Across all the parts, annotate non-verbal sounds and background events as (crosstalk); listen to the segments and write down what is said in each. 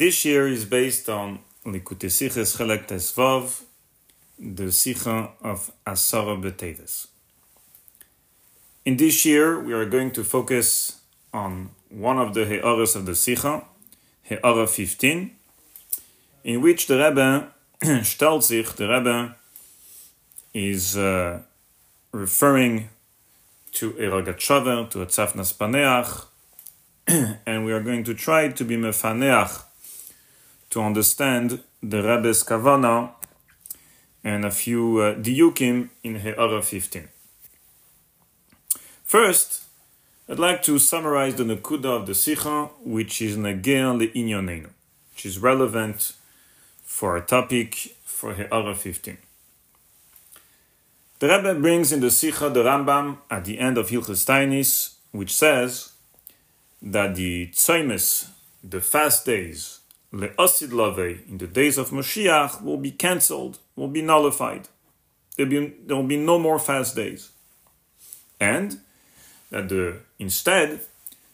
This year is based on Likutei Sichos Chelek Tesvav, the Sicha of Asara B'Teves. In this year, we are going to focus on one of the He'aras of the Sicha, He'ara 15, in which the Rebbe (clears throat) stellt the Rebbe is uh, referring to Eragat to a Tzafnas Paneach, (clears throat) and we are going to try to be mefaneach to understand the Rebbe's kavana and a few uh, diukim in He'ara 15. First, I'd like to summarize the Nakuda of the Sikha, which is Negea Le'inyonenu, which is relevant for our topic for He'ara 15. The Rebbe brings in the Sikha the Rambam at the end of Hilchas Tainis, which says that the Tzaimis, the fast days, Le'asid Lavei, in the days of Mashiach, will be cancelled, will be nullified. There will be no more fast days. And that the, instead,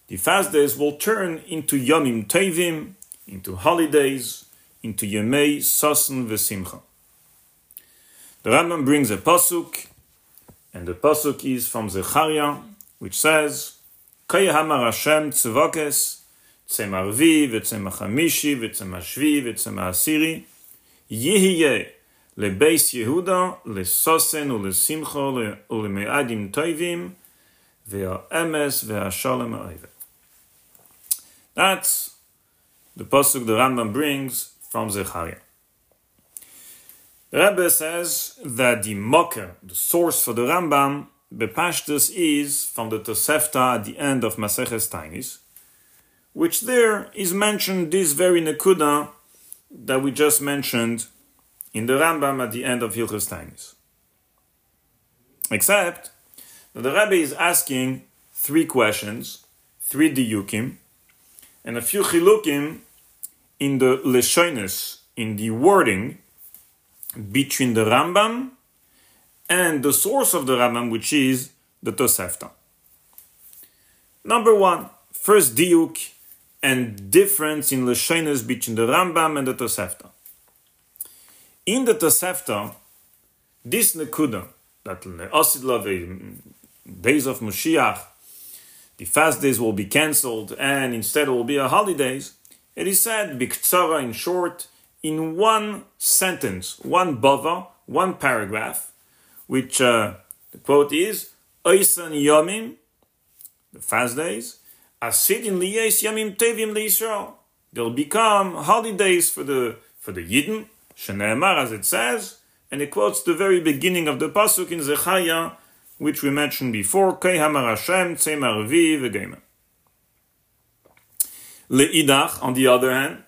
the fast days will turn into Yomim Tevim, into holidays, into Yemei Sasan V'Simcha. The Rambam brings a pasuk, and the pasuk is from Zechariah, which says, Hamar Hashem tzvokes, צם ערבי וצם החמישי וצם השביעי וצם העשירי, יהיה לבייס יהודה לסוסן ולשמחה ולמעדים טובים, והאמס והשלום האויבה. That's the pasuk the Rambam brings from Zechariah. The Rebbe says that the mocker, the source for the Rambam, Bepashtus is from the Tosefta at the end of Maseches Tainis, which there is mentioned this very Nekuda that we just mentioned in the Rambam at the end of Hilchos Tainis. Except that the Rebbe is asking three questions, three diyukim, and a few chilukim in the leshonis, in the wording between the Rambam and the source of the Rambam, which is the Tosefta. Number one, first diuk and difference in Lashonis between the Rambam and the Tosefta. In the Tosefta, this Nekuda, that the days of Mashiach, the fast days will be cancelled and instead will be a holidays, it is said, Biktsara in short, in one sentence, one bava, one paragraph, which uh, the quote is Oisan Yomim, the fast days, Asidin Liyes Yomim Tevim Yisrael. They'll become holidays for the for the Yidden, Shene'emar, as it says, and it quotes the very beginning of the pasuk in Zechariah, which we mentioned before, Kei Hamar Hashem Tzemar Vi. Le'idach, on the other hand,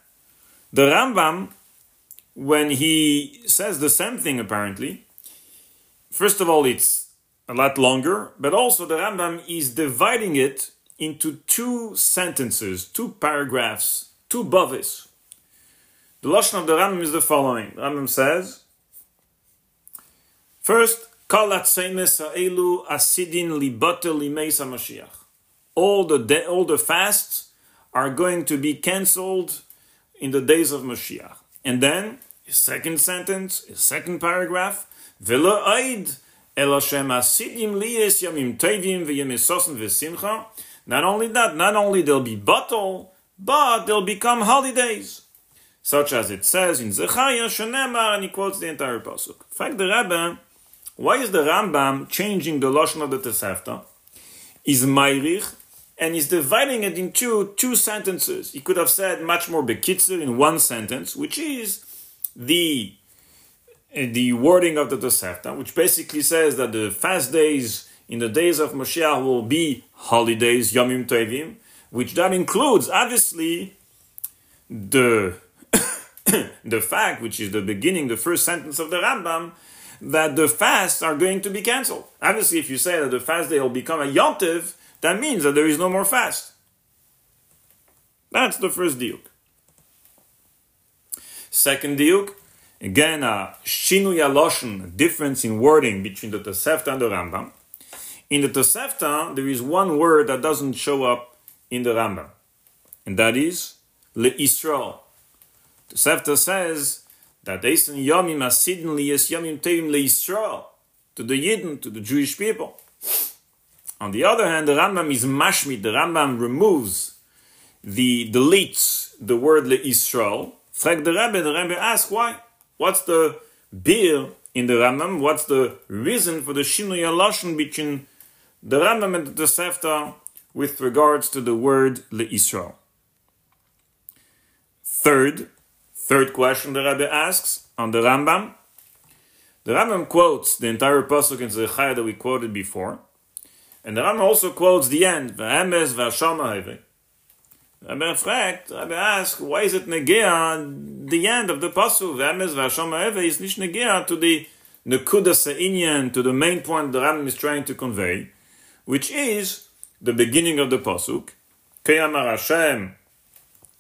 the Rambam, when he says the same thing apparently, First of all, it's a lot longer, but also the Rambam is dividing it into two sentences, two paragraphs, two bavis. The lashon of the Rambam is the following. The Rambam says, first. All the de- all the fasts are going to be cancelled in the days of Mashiach. And then, his second sentence, his second paragraph, not only that, not only they'll be bottle, but they'll become holidays. Such as it says in Zechariah Shenemar, and he quotes the entire pasuk. In fact, the Rebbe, why is the Rambam changing the lashon of the Tosefta? Is Mairich, and he's dividing it into two sentences. He could have said much more bekitzer in one sentence, which is the the wording of the Tosefta, which basically says that the fast days in the days of Moshiach will be holidays, Yomim Tovim, which that includes obviously the (coughs) the fact, which is the beginning, the first sentence of the Rambam, that the fasts are going to be cancelled. Obviously, if you say that the fast day will become a Yom yontiv, that means that there is no more fast. That's the first diuk. Second diuk, Again, a shinu yaloshin, difference in wording between the Tosefta and the Rambam. In the Tosefta, there is one word that doesn't show up in the Rambam, and that is le Israel. Tosefta says that Eisen Yomim Asidin Liyes Yomim Teim Yisrael to the Yidden, to the Jewish people. On the other hand, the Rambam is mashmit. The Rambam removes the deletes the word leIsrael. Frag the Rebbe. The Rebbe asks why. What's the beer in the Rambam? What's the reason for the shinui between the Rambam and the Tosefta with regards to the word leIsrael? Third, third question the Rebbe asks on the Rambam. The Rambam quotes the entire pasuk in Zechariah that we quoted before. And the Rambam also quotes the end, V'emes v'ashama Rabbi fragt, Rabbi asks, why is it negea the end of the pasuk? V'emes is nicht negea to the nekuda to the main point the Rambam is trying to convey, which is the beginning of the pasuk. Kiyamar Hashem,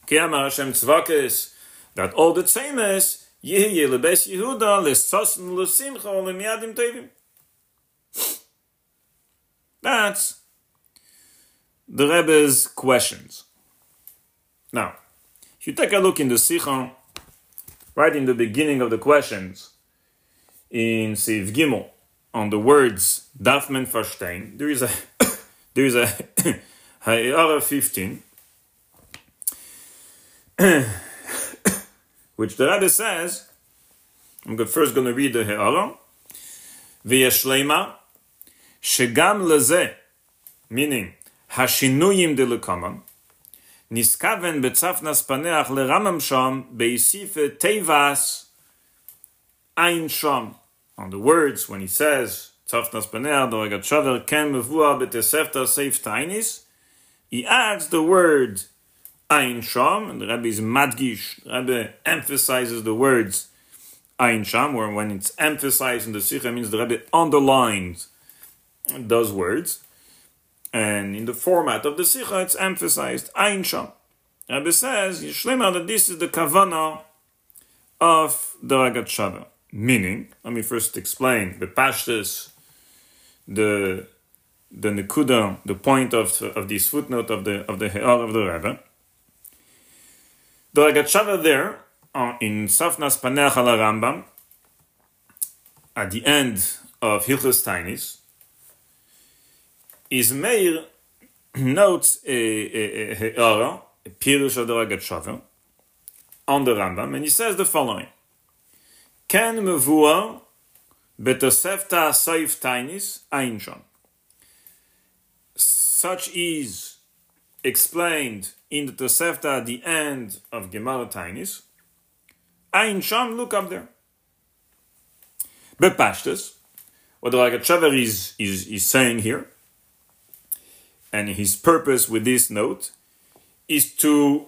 Kiyamar Hashem tzvakes, that all the is, Yehye lebes Yehuda, lesosin lesimcha, lemiadim tevim. That's the Rebbe's questions. Now, if you take a look in the Sichon, right in the beginning of the questions, in Siv Gimel, on the words Dafman man there is a (coughs) there is a (coughs) Hayara 15, (coughs) which the Rebbe says. I'm first going to read the Hayara. Shleima, shegam leze, meaning Hashinuyim delekaman. Niskaven betzafnas paneach leramam sham beisife tevas ein sham. On the words, when he says, Shaver, Ken Mevua Betesefta Tainis, he adds the word ein sham, and the Rebbe is madgish. The Rebbe emphasizes the words ein sham, where when it's emphasized in the Sikha, means the Rebbe underlines those words. And in the format of the Sikha, it's emphasized Ein Sham. Rebbe says, Yishlema, that this is the Kavana of the Rogatchover. Meaning, let me first explain the Pashtas, the the Nekuda, the point of, of this footnote of the of the He'ar of the Rebbe. The Rogatchover there, uh, in Tzafnas Paneach al Rambam, at the end of Hilchas Tainis, is Meir (clears throat) notes a, a, a, a, a Pirush of the Rogatchover on the Rambam, and he says the following: Ken mevua betosefta soif tainis ainshon. Such is explained in the Tosefta at the end of Gemara Tainis. Ein look up there. Bepashtas, what the Ragat is, is, is saying here and his purpose with this note is to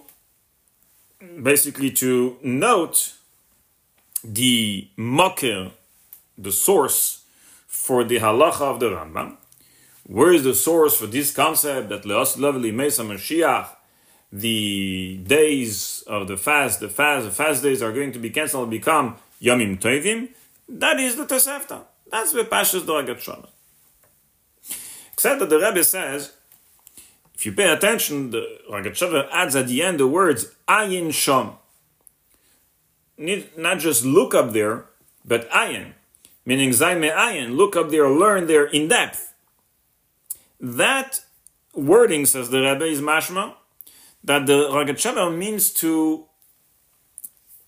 basically to note the makir, the source for the halacha of the Rambam. Where is the source for this concept that Leos Lovely Mesa Mashiach, the days of the fast, the fast, the fast days are going to be cancelled and become Yomim Tovim? That is the Tosefta. That's the Pashas Doragat Except that the Rebbe says if you pay attention, the Rogatchover adds at the end the words ayin sham. Not just look up there, but ayin, meaning zayme ayin, look up there, learn there in depth. That wording, says the Rebbe, is mashma, that the Rogatchover means to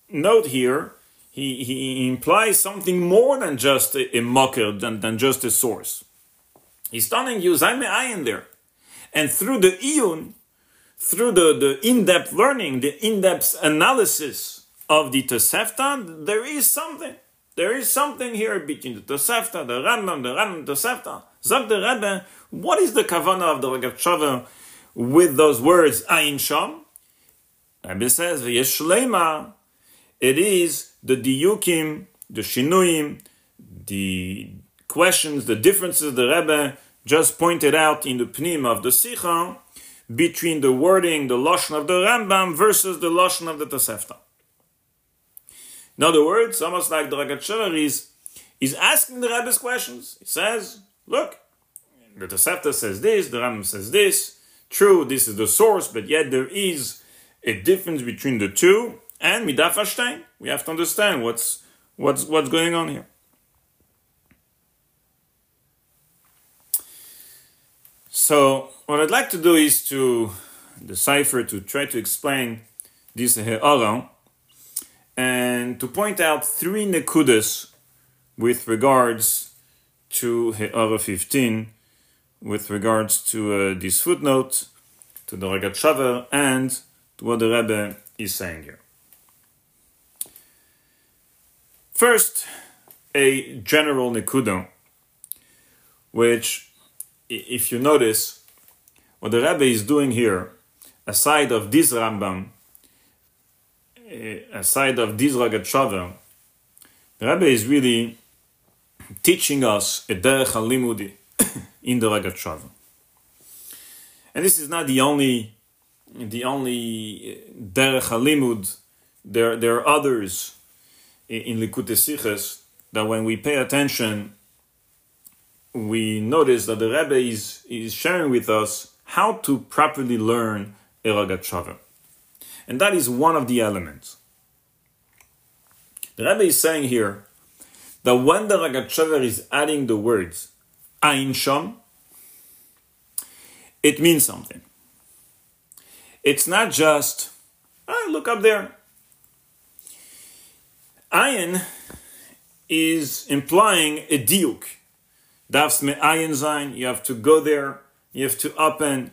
note here, he, he implies something more than just a, a mocker, than, than just a source. He's telling you zayme ayin there. And through the iyun, through the, the in-depth learning, the in-depth analysis of the Tosefta, there is something. There is something here between the Tosefta, the Rambam, the Rambam, Tosefta. Zog the Rebbe, what is the kavana of the Rogatchover with those words, Ayin Sham? Rebbe says, the Yeshlema, it is the diyukim, the shinuyim, the questions, the differences the Rebbe just pointed out in the pnim of the Sikha between the wording, the Lashon of the Rambam versus the Lashon of the Tosefta. In other words, almost like the Ragat is, is asking the Rebbe's questions. He says, look, the Tosefta says this, the Rambam says this. True, this is the source, but yet there is a difference between the two. And midaf ashtain, we have to understand what's what's what's going on here. So what I'd like to do is to decipher to try to explain this he'ara and to point out three nekudas with regards to he'ara 15 with regards to uh, this footnote, to the Rogatchover, and to what the Rebbe is saying here. First, a general nekuda, which, if you notice, what the Rebbe is doing here, aside of this Rambam, aside of this Rogatchover, the Rebbe is really teaching us a derech halimudi, in the Rogatchover. And this is not the only the only uh, derech halimud. There there are others in Likutei Sichos that when we pay attention, we notice that the Rebbe is is sharing with us how to properly learn a Rogatchover. And that is one of the elements. The Rebbe is saying here that when the Rogatchover is adding the words Ein Shom, it means something. It's not just, oh, look up there. Ayin is implying a diuk. Dafs me ayin zayin. You have to go there. You have to open.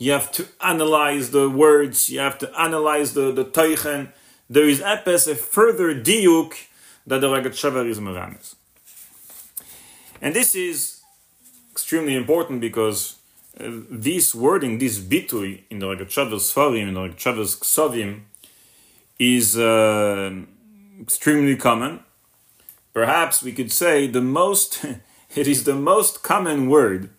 You have to analyze the words. You have to analyze the the teichen. There is epes a further diuk that the Rogatchover is meramis. And this is extremely important because uh, this wording, this bitui in the Ragat Ragatchavas Farim, in the Ragat Ragatchavas Ksavim, is uh, extremely common. Perhaps we could say the most, (laughs) it is the most common word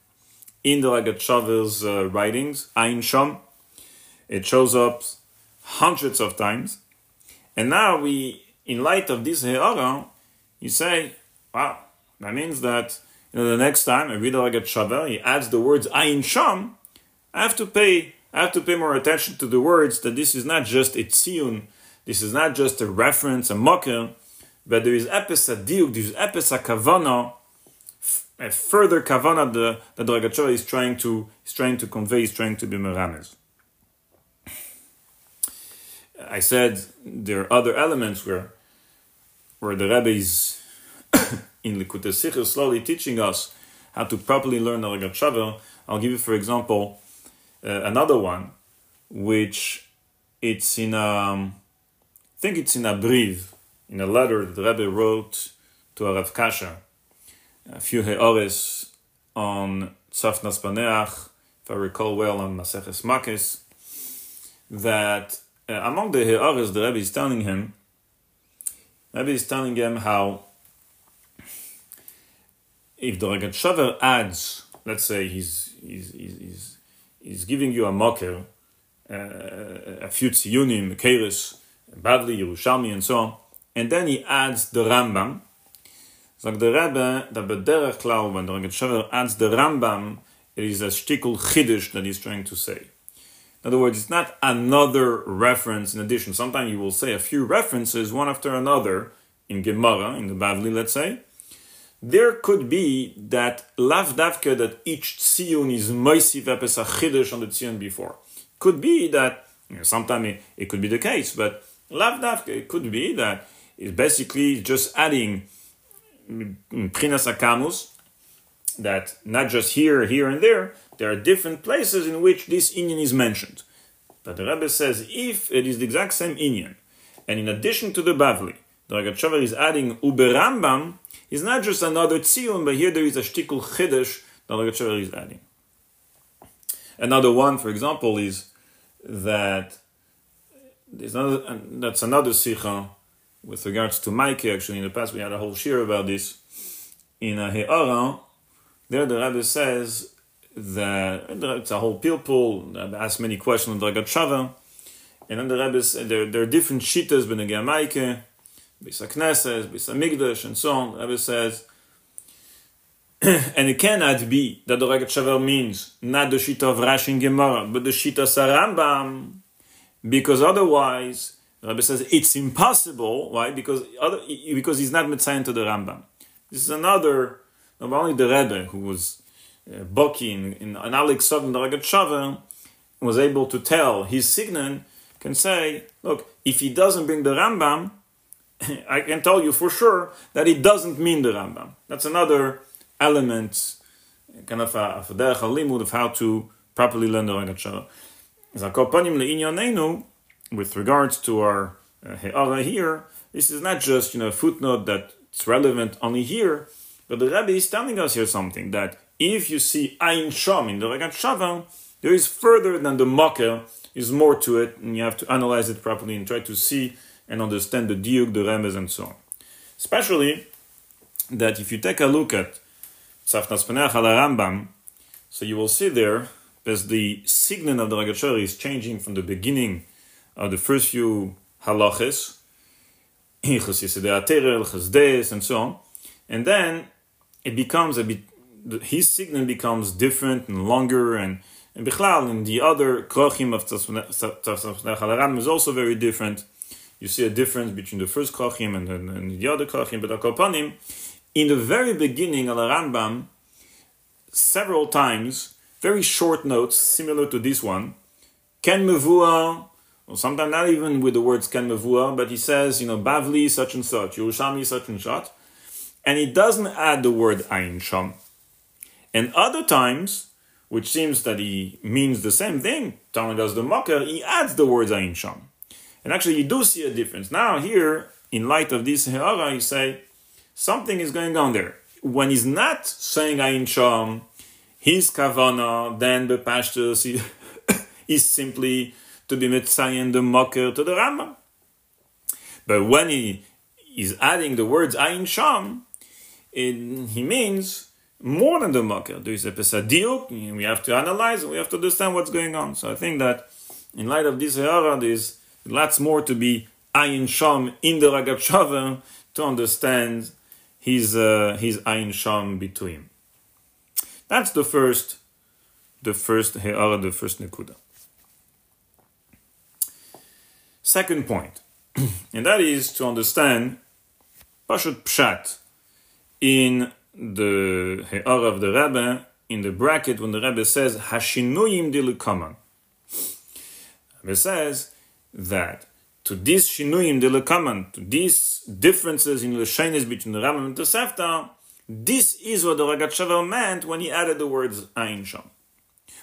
in the Ragatchavas uh, writings, Ein Sham. It shows up hundreds of times. And now we, in light of this He'ara, you say, wow, that means that you know, the next time I read a Rogatchover, he adds the words Ayin Sham, I have to pay I have to pay more attention to the words that this is not just a tziyun, this is not just a reference, a mocker, but there is epis diuk, there is epis kavana, a further kavana the, that the Ragat is trying to is trying to convey, is trying to be merames. I said there are other elements where where the Rebbe is (coughs) in Likutei Sichos, slowly teaching us how to properly learn the Shavel. I'll give you, for example, uh, another one, which it's in a, um, I think it's in a brief, in a letter that the Rebbe wrote to Arav Kasha, few he'ores on Tzafnas Paneach, if I recall well, on Maseches Makis, that uh, among the he'ores, the Rebbe is telling him, Rebbe is telling him how if the Rogatchover adds, let's say he's, he's, he's, he's giving you a mocker, uh, a few tziyunim, Keres, Bavli, Yerushalmi, and so on, and then he adds the Rambam, like the Rebbe, that bederach klau, when the Rogatchover adds the Rambam, it is a shtikul chiddush that he's trying to say. In other words, it's not another reference in addition. Sometimes you will say a few references, one after another, in Gemara, in the Bavli, let's say, there could be that lav davka that each tziyun is moisiv epes achidush on the tziyun before. Could be that you know, sometimes it, it, could be the case, but lav davka it could be that it's basically just adding prinas akamus that not just here, here, and there. There are different places in which this inyan is mentioned. But the Rebbe says if it is the exact same inyan, and in addition to the Bavli, the Ragat is adding uberambam is not just another tziyun, but here there is a shtikul chiddush that Rogatchover is adding. Another one, for example, is that there's another, that's another sikha with regards to Maike. Actually, in the past we had a whole shir about this. In uh, a He'ara, there the Rebbe says that it's a whole pilpul, asks many questions on Dragat and then the Rebbe says there, there are different shitas ben Maike, Bisa Knesset, Bisa Migdash, and so on. Rebbe says, (clears throat) and it cannot be that the Rogatchover means not the Shita of Rashi and Gemara, but the Shita Sarambam, because otherwise Rebbe says it's impossible. Why? Because other, because he's not mitzayin to the Rambam. This is another, not only the Rebbe who was uh, Boki in, in an Alex Sodom Ragat was able to tell his signan can say, look, if he doesn't bring the Rambam, (laughs) I can tell you for sure that it doesn't mean the Rambam. That's another element, kind of a, a limud of how to properly learn the Rogatchover. With regards to our uh, here, this is not just you know a footnote that's relevant only here, but the Rebbe is telling us here something that if you see Ayin Sham in the Rogatchover, there is further than the Makar, is more to it, and you have to analyze it properly and try to see and understand the diuk, the remes, and so on. Especially that if you take a look at Tzafnas Paneach al Rambam, so you will see there, as the signet of the Ragachari is changing from the beginning of the first few halachas, (laughs) and so on, and then it becomes a bit, his signal becomes different and longer and and Bichlal, in the other krochim of Tzafnas Rambam is also very different. You see a difference between the first Krachim and, and, and the other Krachim, but Akopanim, in the very beginning the Rambam, several times, very short notes similar to this one, Ken Mevua, sometimes not even with the words Ken Mevua, but he says, you know, Bavli such and such, Yerushalmi such and such, and he doesn't add the word Ayin Sham. And other times, which seems that he means the same thing, Talmud does the Makar, he adds the words Ayin Sham. And actually, you do see a difference. Now, here, in light of this He'ara, you say something is going on there. When he's not saying Ayin Sham, his kavana, then the pashtus is (coughs) simply to be mitzayin the mocker to the Rambam. But when he is adding the words Ayin Sham, it, he means more than the mocker. There is a pesadiuk, we have to analyze, we have to understand what's going on. So I think that in light of this He'ara, there's lots more to be Ayin Sham in the Ragat to understand his uh, his Ayin Sham between. That's the first, the first He'ara, the first Nekuda. Second point, (clears throat) and that is to understand Pashut Pshat in the He'ara of the Rebbe, in the bracket when the Rebbe says Hashinuyim Dilikaman. Rebbe says that to these shinuyim de lekaman, to these differences in the between the Rambam and the Sefta, this is what the Ragat meant when he added the words Ayin Sham.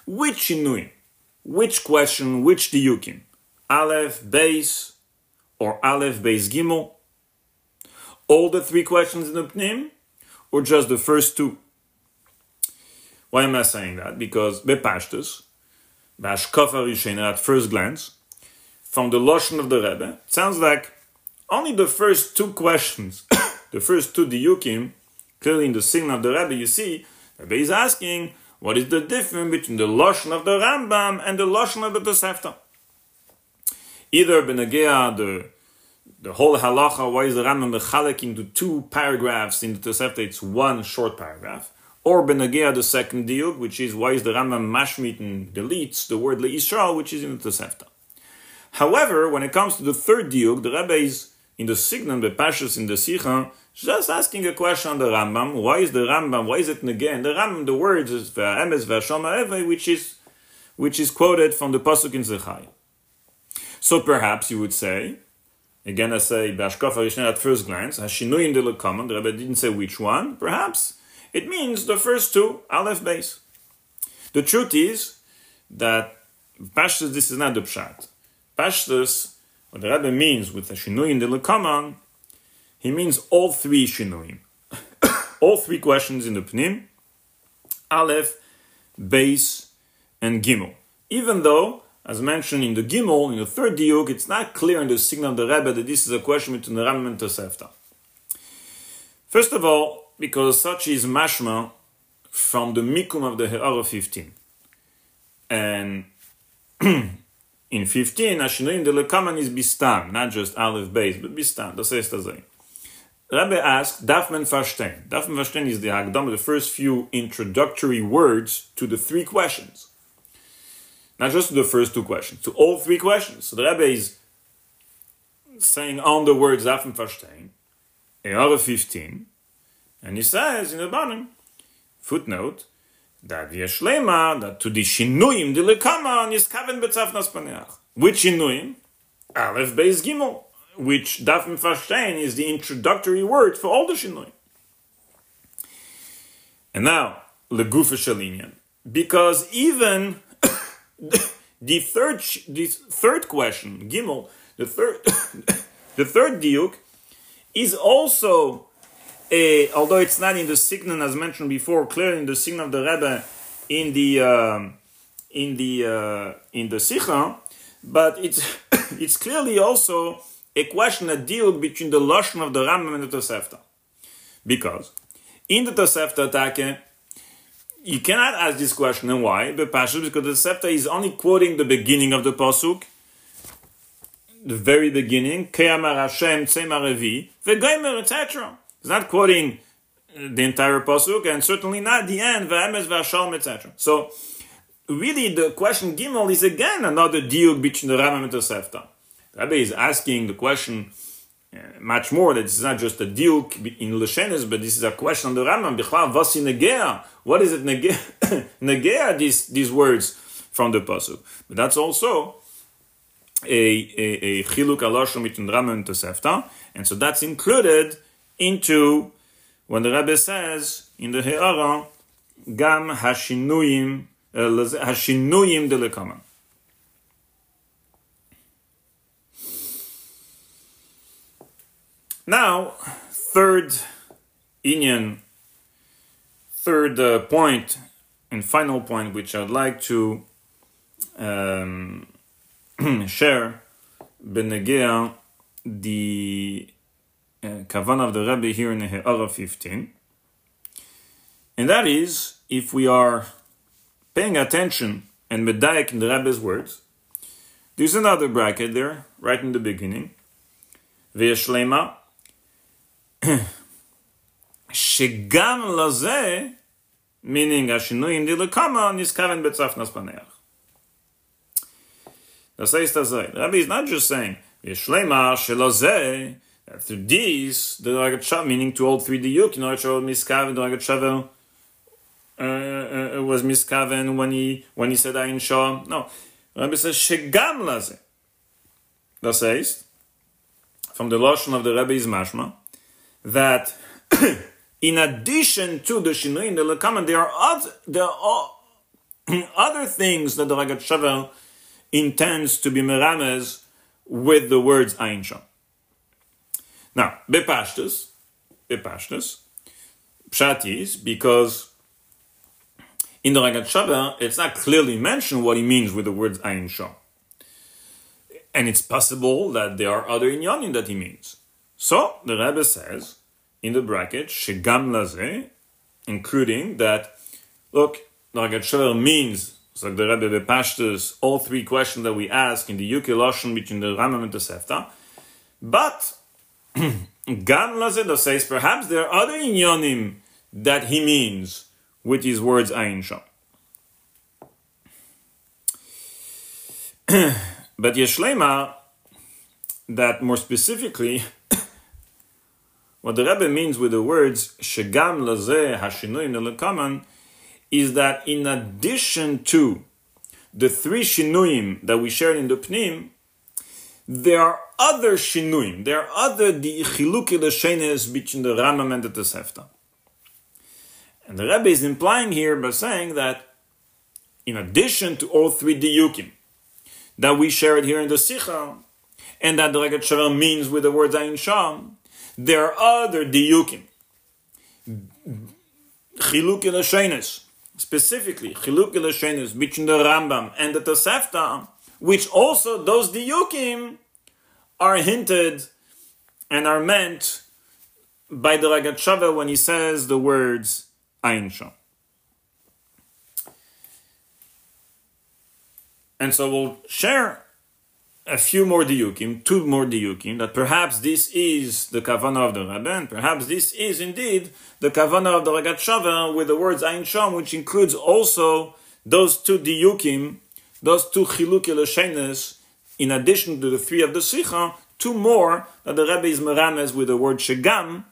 Which shinuyim? Which question? Which diyukim? Aleph, base, or Aleph, base, gimel? All the three questions in the Pnim, or just the first two? Why am I saying that? Because Bepashtus, Bashkofa Rishena at first glance, from the Lashon of the Rebbe, sounds like only the first two questions, (coughs) the first two diyukim, clearly in the signal of the Rebbe, you see, the Rebbe is asking, what is the difference between the Lashon of the Rambam and the Lashon of the Tosefta? Either Benagea, the the whole halacha, why is the Rambam mechalek into two paragraphs in the Tosefta, it's one short paragraph, or Benagea, the second diuk, which is why is the Rambam mashmit and deletes the word le'Israel, which is in the Tosefta. However, when it comes to the third diuk, the Rebbe is in the Signan, the Pashas in the Sikha, just asking a question on the Rambam. Why is the Rambam? Why is it again? The Rambam, the words is which is which is quoted from the pasuk in Zechai. So perhaps you would say, again I say at first glance, Hashinu in the Lekaman, the Rebbe didn't say which one. Perhaps it means the first two Aleph base. The truth is that Pashas, this is not the pshat. Pashtus, what the Rebbe means with the the Lekaman, he means all three Shinuim. (coughs) all three questions in the Pnim, Aleph, Base, and Gimel. Even though, as mentioned in the Gimel, in the third diuk, it's not clear in the signal of the Rebbe that this is a question between the Rambam and Tosefta. First of all, because such is mashma from the mikum of the He'ara 15. And (clears throat) in 15, Ashinoim de Lekaman is Bistam, not just Aleph base, but Bistam, das heißt das Rabbi asked, darf man Dafman Darf man verstehen is the Hagdam, the first few introductory words to the three questions. Not just the first two questions, to all three questions. So the Rebbe is saying on the words Dafen Verstehen, Eore 15, and he says in the bottom, footnote, that Yeshlema, that to the Shinuyim, the Lekama, Niskaven Betzafnas Paneach. Which Shinuyim? Aleph Beis Gimel, which Dafen Verstehen is the introductory word for all the Shinuyim. And now, Legufa Shalinian. Because even (coughs) the third, the third question, Gimel, the third, (coughs) the third diuk, is also a, although it's not in the signal as mentioned before, clearly in the signal of the Rebbe in the uh, in the uh, in the Sikha, but it's (coughs) it's clearly also a question, a deal between the lashon of the Rambam and the Tosefta, because in the Tosefta Take, you cannot ask this question and why the Pashas because the Tosefta is only quoting the beginning of the pasuk, the very beginning, Ke'amar Hashem Tzemar Revi, V'Goymer, etc. It's not quoting the entire pasuk, and certainly not the end, V'Emes V'Ashalm, etc. So, really, the question Gimel is again another deal between the Rambam and the. The Rebbe is asking the question much more that it's not just a deal in Lashenes, but this is a question on the Rambam. Negea. What is it (coughs) negea? these these words from the pasuk. But that's also a a, chiluk alashon between Rambam and Tosefta, and so that's included into when the Rebbe says in the He'ara, gam hashinuyim uh, hashinuyim delekama. Now, third Indian, third uh, point and final point, which I'd like to um, (clears throat) share, benegea the uh, kavan of the Rebbe here in the He'ara 15, and that is if we are paying attention and medayek in the Rebbe's words. There's another bracket there, right in the beginning. Ve'eshlema שגם לזה, meaning השינוי אם דילקמה, נזכרן בצפנס פניח. says that also, Rabbi is not just saying, Yeshlema shelazeh, that through these, the Ragat meaning to all three diyuk, you know, all the Rogatchover, uh, uh, was miskaven when he, when he said Ayin Shah. No. Rabbi says, shegam Laze. That says from the lashon of the Rabbi is mashma, that (clears throat) in addition to the Shinui in the Lekaman, there are other, (clears throat) other things that the Rogatchover intends to be merames with the words Ain Sham. Now, bepashtus, bepashtus, pshat is because in the Rogatchover, it's not clearly mentioned what he means with the words Ain Sham. And it's possible that there are other inyanim that he means. So the Rebbe says in the bracket shegam laze, including that. Look, Ragat means so the Rebbe Bepashtus all three questions that we ask in the Yuki Lashon between the Rambam and the Sefta. But (clears throat) Gam Lazedo says perhaps there are other inyonim that he means with his words Ayin Sham. (clears throat) but Yeshlema, that more specifically, what the Rebbe means with the words "shegam lazeh hashinuyim nelekaman" is that in addition to the three shinuyim that we shared in the pnim, there are other shinuyim. There are other the chiluki l'shenes between the Rambam and the Tosefta. And the Rebbe is implying here by saying that in addition to all three diyukim that we shared here in the Sikha, and that the Rogatchover means with the words Ayin Sham, there are other diyukim. Chiluk Elashenis, specifically Chiluk Elashenis between the Rambam and the Tosefta, which also those diyukim are hinted and are meant by the Rogatchover when he says the words Sham. And so we'll share a few more diukim, two more diukim, that perhaps this is the kavana of the Rabban, perhaps this is indeed the kavana of the Rogatchover with the words Ayin Sham, which includes also those two diukim, those two chiluki l'shenes, in addition to the three of the Sikha, two more that the Rebbe is merames with the word shegam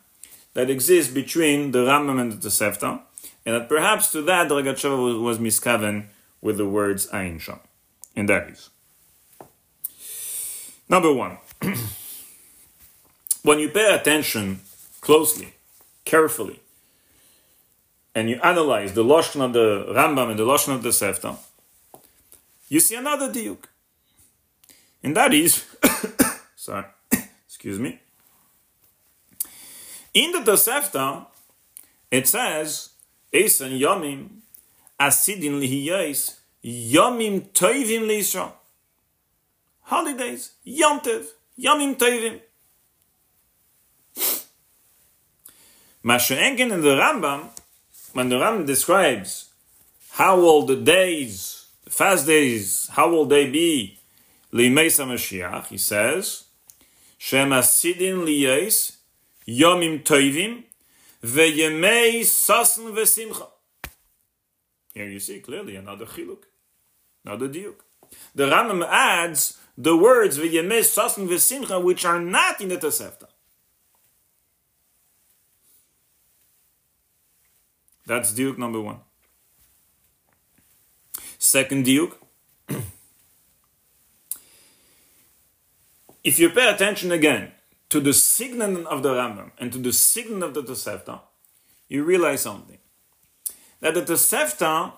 that exists between the Rambam and the Tosefta, and that perhaps to that the Rogatchover was, was miskaven with the words Ain Sham. And that is. Number one, (clears throat) when you pay attention closely, carefully, and you analyze the Lashon of the Rambam and the Lashon of the Sefta, you see another diuk. And that is, (coughs) sorry, (coughs) excuse me. In the Tosefta, it says, Esan Yomim, Asidin Lihiyais, Yomim Toivim Lisra. Holidays, Yom Tov, Yomim Toivim. Mashengen in the Rambam, when the Rambam describes how will the days, the fast days, how will they be, Limeisa Mashiach, he says, Shem Asidin Liyais, Yomim Toivim, Veyemei Sasan Vesimcha. Here you see clearly another chiluk, another diuk. The Rambam adds the words Veyemei Sasan Vesimcha, which are not in the Tosefta. That's Duke number one. Second Duke. (clears throat) if you pay attention again to the signal of the Rambam and to the signal of the Tosefta, you realize something. That the Tosefta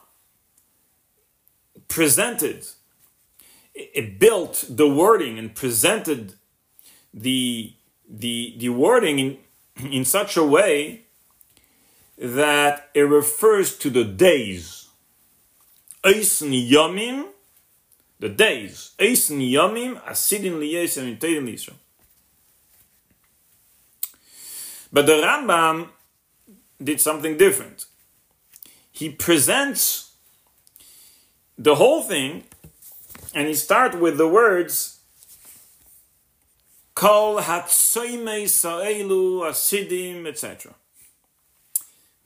presented, it built the wording and presented the, the, the wording in, in such a way that it refers to the days. Eisen Yomim, the days. Eisen Yomim, Asidin Teirim Yisrael. But the Rambam did something different. He presents the whole thing and he starts with the words Kol Hatsoime Sa'elu Asidim, etc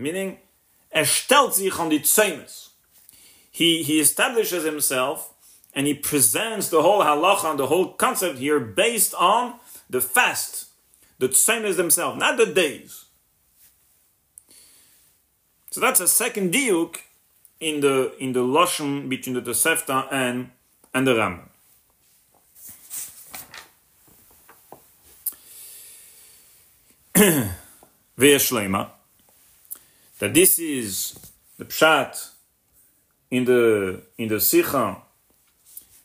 meaning er die Tzeimes. He, he establishes himself and he presents the whole halacha and the whole concept here based on the fast, the Tzeimes themselves, not the days. So that's a second diuk in the in the lashon between the Tosefta and and the Rambam. (clears throat) Ve'eshlema that this is the pshat in the in the sikha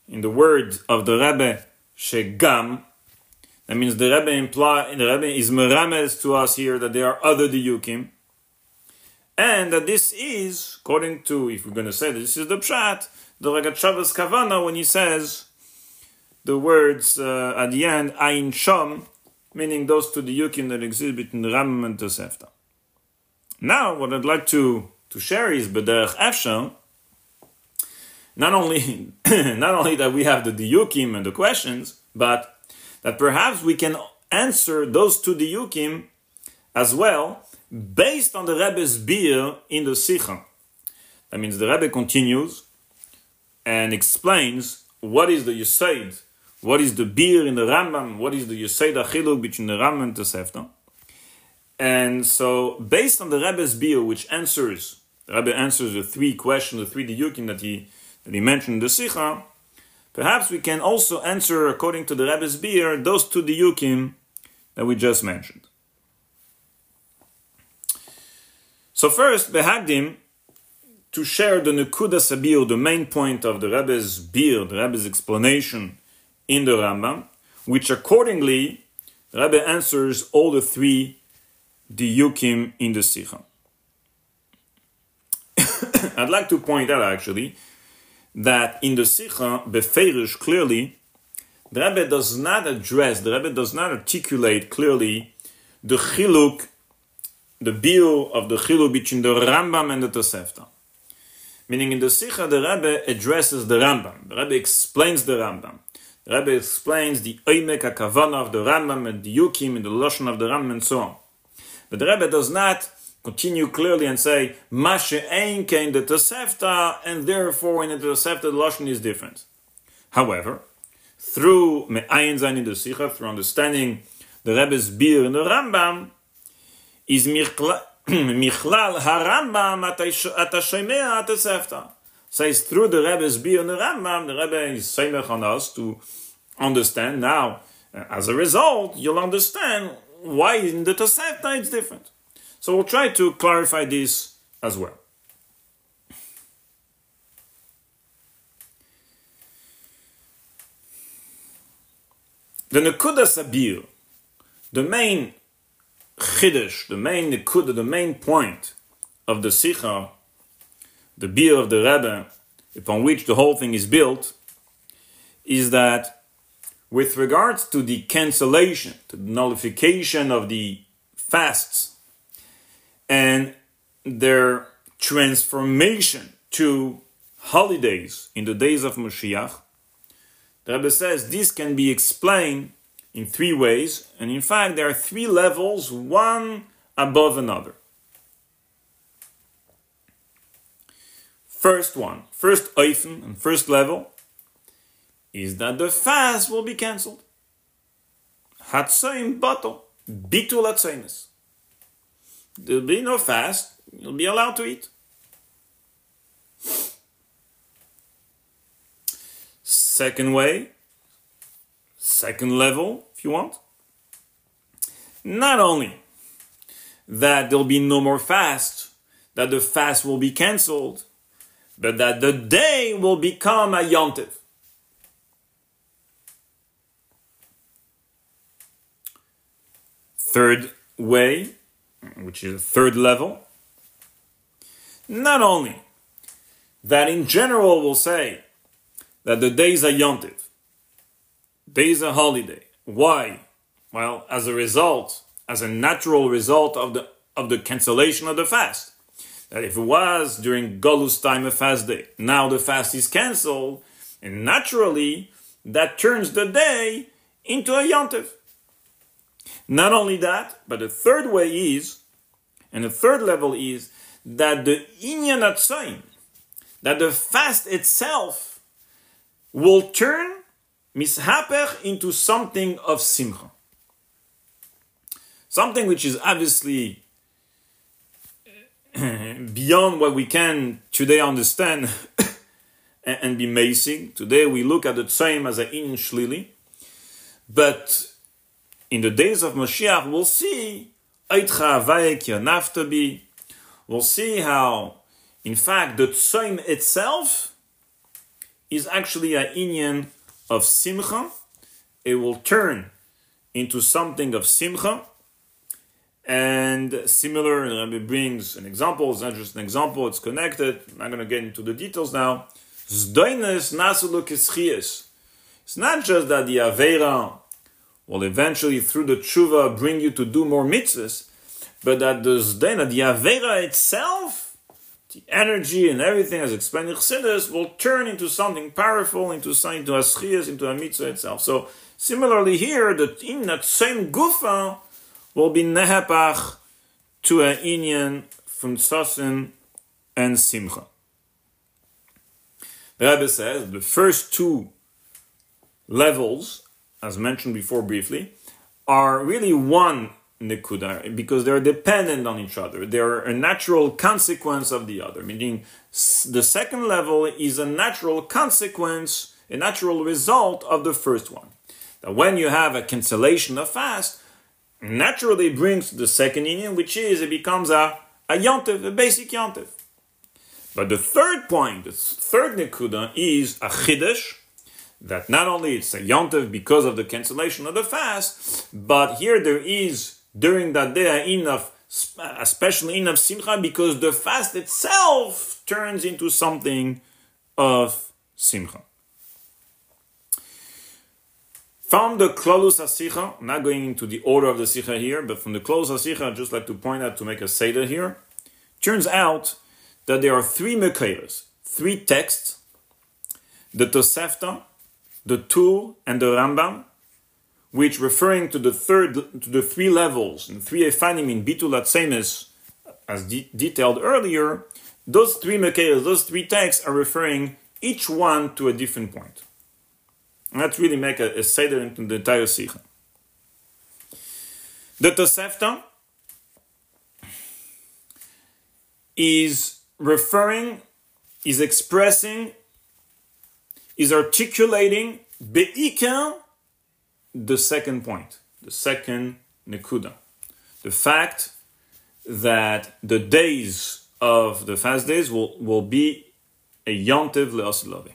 in the word of the Rebbe shegam. That means the Rebbe imply the Rebbe is merames to us here that there are other diyukim, and that this is according to if we're going to say that this is the pshat the Rogatchover's kavana when he says the words uh, at the end ayin shom, meaning those two diyukim that exist between the Ram and Tosefta. Now, what I'd like to, to share is B'derech Efshon, not only, (coughs) not only that we have the diyukim and the questions, but that perhaps we can answer those two diyukim as well based on the Rebbe's beer in the Sikha. That means the Rebbe continues and explains what is the Yusaid, what is the beer in the Rambam, what is the Yusaid Achiluk between the Rambam and the Sefta. And so, based on the Rebbe's bill, which answers, the Rebbe answers the three questions, the three diyukim that he, that he mentioned in the Sikha, perhaps we can also answer, according to the Rebbe's bill, those two diyukim that we just mentioned. So first, Behagdim, to share the Nekuda Sabir, the main point of the Rebbe's bill, the Rebbe's explanation in the Rambam, which accordingly, the Rebbe answers all the three diyukim in the Sikha. (coughs) I'd like to point out actually that in the Sikha, Beferish clearly, the Rebbe does not address, the Rebbe does not articulate clearly the chiluk, the bill of the chiluk between the Rambam and the Tosefta. Meaning in the Sikha, the Rebbe addresses the Rambam. The Rebbe explains the Rambam. The Rebbe explains the Oimek HaKavana of the Rambam and the Yukim and the Lashon of the Rambam and so on. But the Rebbe does not continue clearly and say, Mashe Ein came the Tosefta, and therefore in the Tosefta the Lashon is different. However, through me'ayin zayin the sikha, through understanding the Rebbe's beer in the Rambam, is (clears throat) michlal harambam atashemea atasefta. Says through the Rebbe's beer in the Rambam, the Rebbe is semech on us to understand now. Uh, as a result, you'll understand why in the Tosefta it's different. So we'll try to clarify this as well. The Nekuda Sabir, the main Chiddush, the main Nekuda, the main point of the Sikha, the beer of the Rebbe, upon which the whole thing is built, is that with regards to the cancellation, to the nullification of the fasts, and their transformation to holidays in the days of Mashiach, the Rebbe says this can be explained in three ways, and in fact, there are three levels, one above another. First one, first oifen and first level is that the fast will be cancelled. Hatzoim bato, bitul hatzoimus. There'll be no fast, you'll be allowed to eat. Second way, second level, if you want. Not only that there'll be no more fast, that the fast will be cancelled, but that the day will become a yontiv. Third way, which is a third level, not only that in general we'll say that the days are yontiv, days are holiday. Why? Well, as a result, as a natural result of the of the cancellation of the fast. That if it was during Golus time a fast day, now the fast is cancelled, and naturally that turns the day into a yontif. Not only that, but the third way is, and the third level is that the inyan atzayim, that the fast itself will turn mishaper into something of simcha. Something which is obviously uh, (coughs) beyond what we can today understand (coughs) and be amazing. Today we look at the same as an in shlili, but in the days of Mashiach we'll see We'll see how, in fact, the tzoim itself is actually a inyan of simcha. It will turn into something of simcha. And similar, Rabbi brings an example, it's not just an example, it's connected. I'm not going to get into the details now. It's not just that the Avera will eventually, through the tshuva, bring you to do more mitzvahs, but that the Zdena, the Avera itself, the energy and everything as explained in Chassidus will turn into something powerful, into something, into a schiyas, into a mitzvah itself. So similarly here, that in that same gufa will be nehepach to an inyan from tzasin and simcha. The Rebbe says the first two levels, as mentioned before briefly, are really one nekuda because they're dependent on each other. They're a natural consequence of the other. Meaning, the second level is a natural consequence, a natural result of the first one. That when you have a cancellation of fast, naturally brings the second inyan, which is it becomes a a yontiv, a basic yontiv. But the third point, the third nekuda, is a chiddush that not only it's a yontiv because of the cancellation of the fast, but here there is during that day enough, especially enough simcha, because the fast itself turns into something of simcha. From the Klolus HaSicha, I'm not going into the order of the Sicha here, but from the Klolus HaSicha, I'd just like to point out to make a Seder here. Turns out that there are three Mekayas, three texts, the Tosefta, the Tur, and the Rambam, which referring to the third to the three levels and three efanim in bitul atzemis, as de- detailed earlier, those three mekayas, those three texts are referring each one to a different point. And let's really make a, a seder into the entire Sikha. The Tosefta is referring, is expressing, is articulating be'ikar the second point, the second nekuda. The fact that the days of the fast days will, will be a yontiv le'asilavi.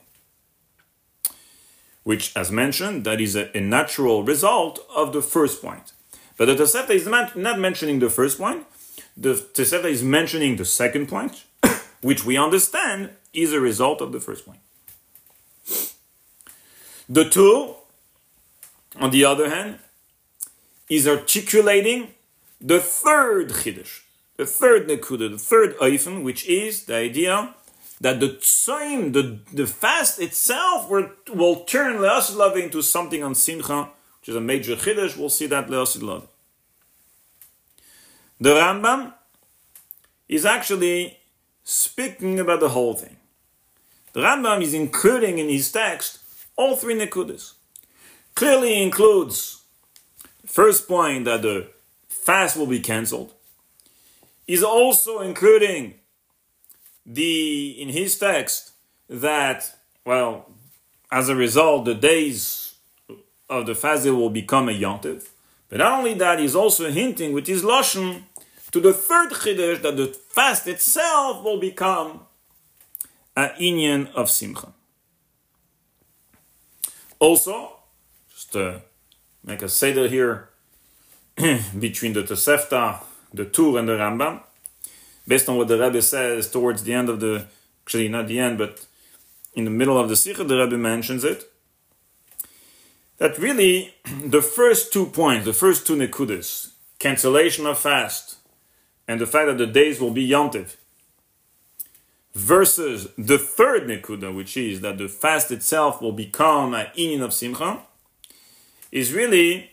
Which, as mentioned, that is a, a, natural result of the first point. But the Tosefta is not, not mentioning the first point, the Tosefta is mentioning the second point, (coughs) which we understand is a result of the first point. The Tur, on the other hand, is articulating the third chiddush, the third nekuda, the third oifen, which is the idea that the tzoim, the, the fast itself, will, will turn le'asid into something on simcha, which is a major chiddush. We'll see that le'asid The Rambam is actually speaking about the whole thing. The Rambam is including in his text all three nekudas. Clearly includes first point that the fast will be cancelled. Is also including the in his text that well, as a result, the days of the fast will become a yontiv. But not only that, he's also hinting with his lashon to the third chiddush that the fast itself will become an inyan of simcha. Also, make a seder here (clears throat) between the Tosefta, the Tur, and the Rambam, based on what the Rebbe says towards the end of the, actually not the end, but in the middle of the Sikha, the Rebbe mentions it, that really (clears throat) the first two points, the first two nekudas, cancellation of fast, and the fact that the days will be yontiv, versus the third nekuda, which is that the fast itself will become an inin of simcha, is really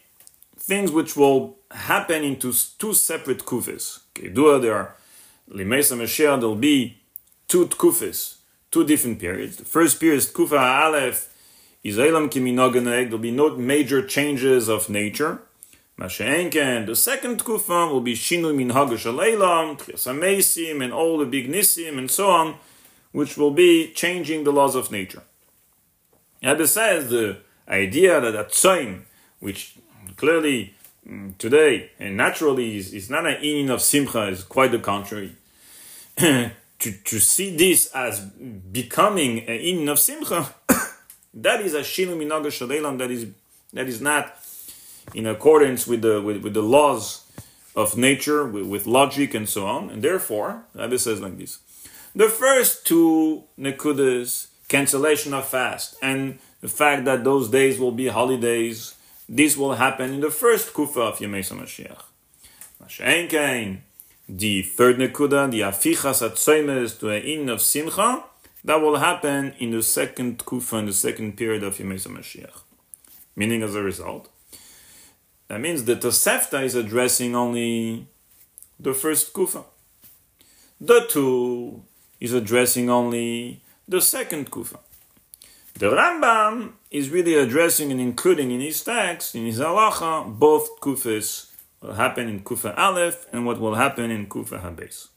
things which will happen into two separate kufis. Okay, there are limesa Mashiach, there'll be two kufis, two different periods. The first period is kufa aleph, is elam kiminoganeg, there'll be no major changes of nature. Masha'enken, the second kufa will be Shinu min Hagashalaylam, Triasamesim, and all the big Nisim, and so on, which will be changing the laws of nature. Rebbe says the idea that a tzaim, which clearly mm, today and naturally is, is not an inin of simcha, is quite the contrary. (coughs) to, to see this as becoming an inin of simcha, (coughs) that is a shinu minaga that is, that is not in accordance with the, with, with the laws of nature, with, with, logic and so on. And therefore, Rabbi says like this. The first two nekudas, cancellation of fast, and the fact that those days will be holidays, this will happen in the first kufa of Yemei Mashiach. The third nekuda, the afichas atzoimes to a in of simcha, that will happen in the second kufa, in the second period of Yemei Mashiach. Meaning as a result, that means the Tosefta is addressing only the first kufa. The Tur is addressing only the second kufa. The Rambam is really addressing and including in his text, in his halacha, both kufis, what will happen in kufa aleph and what will happen in kufa habes.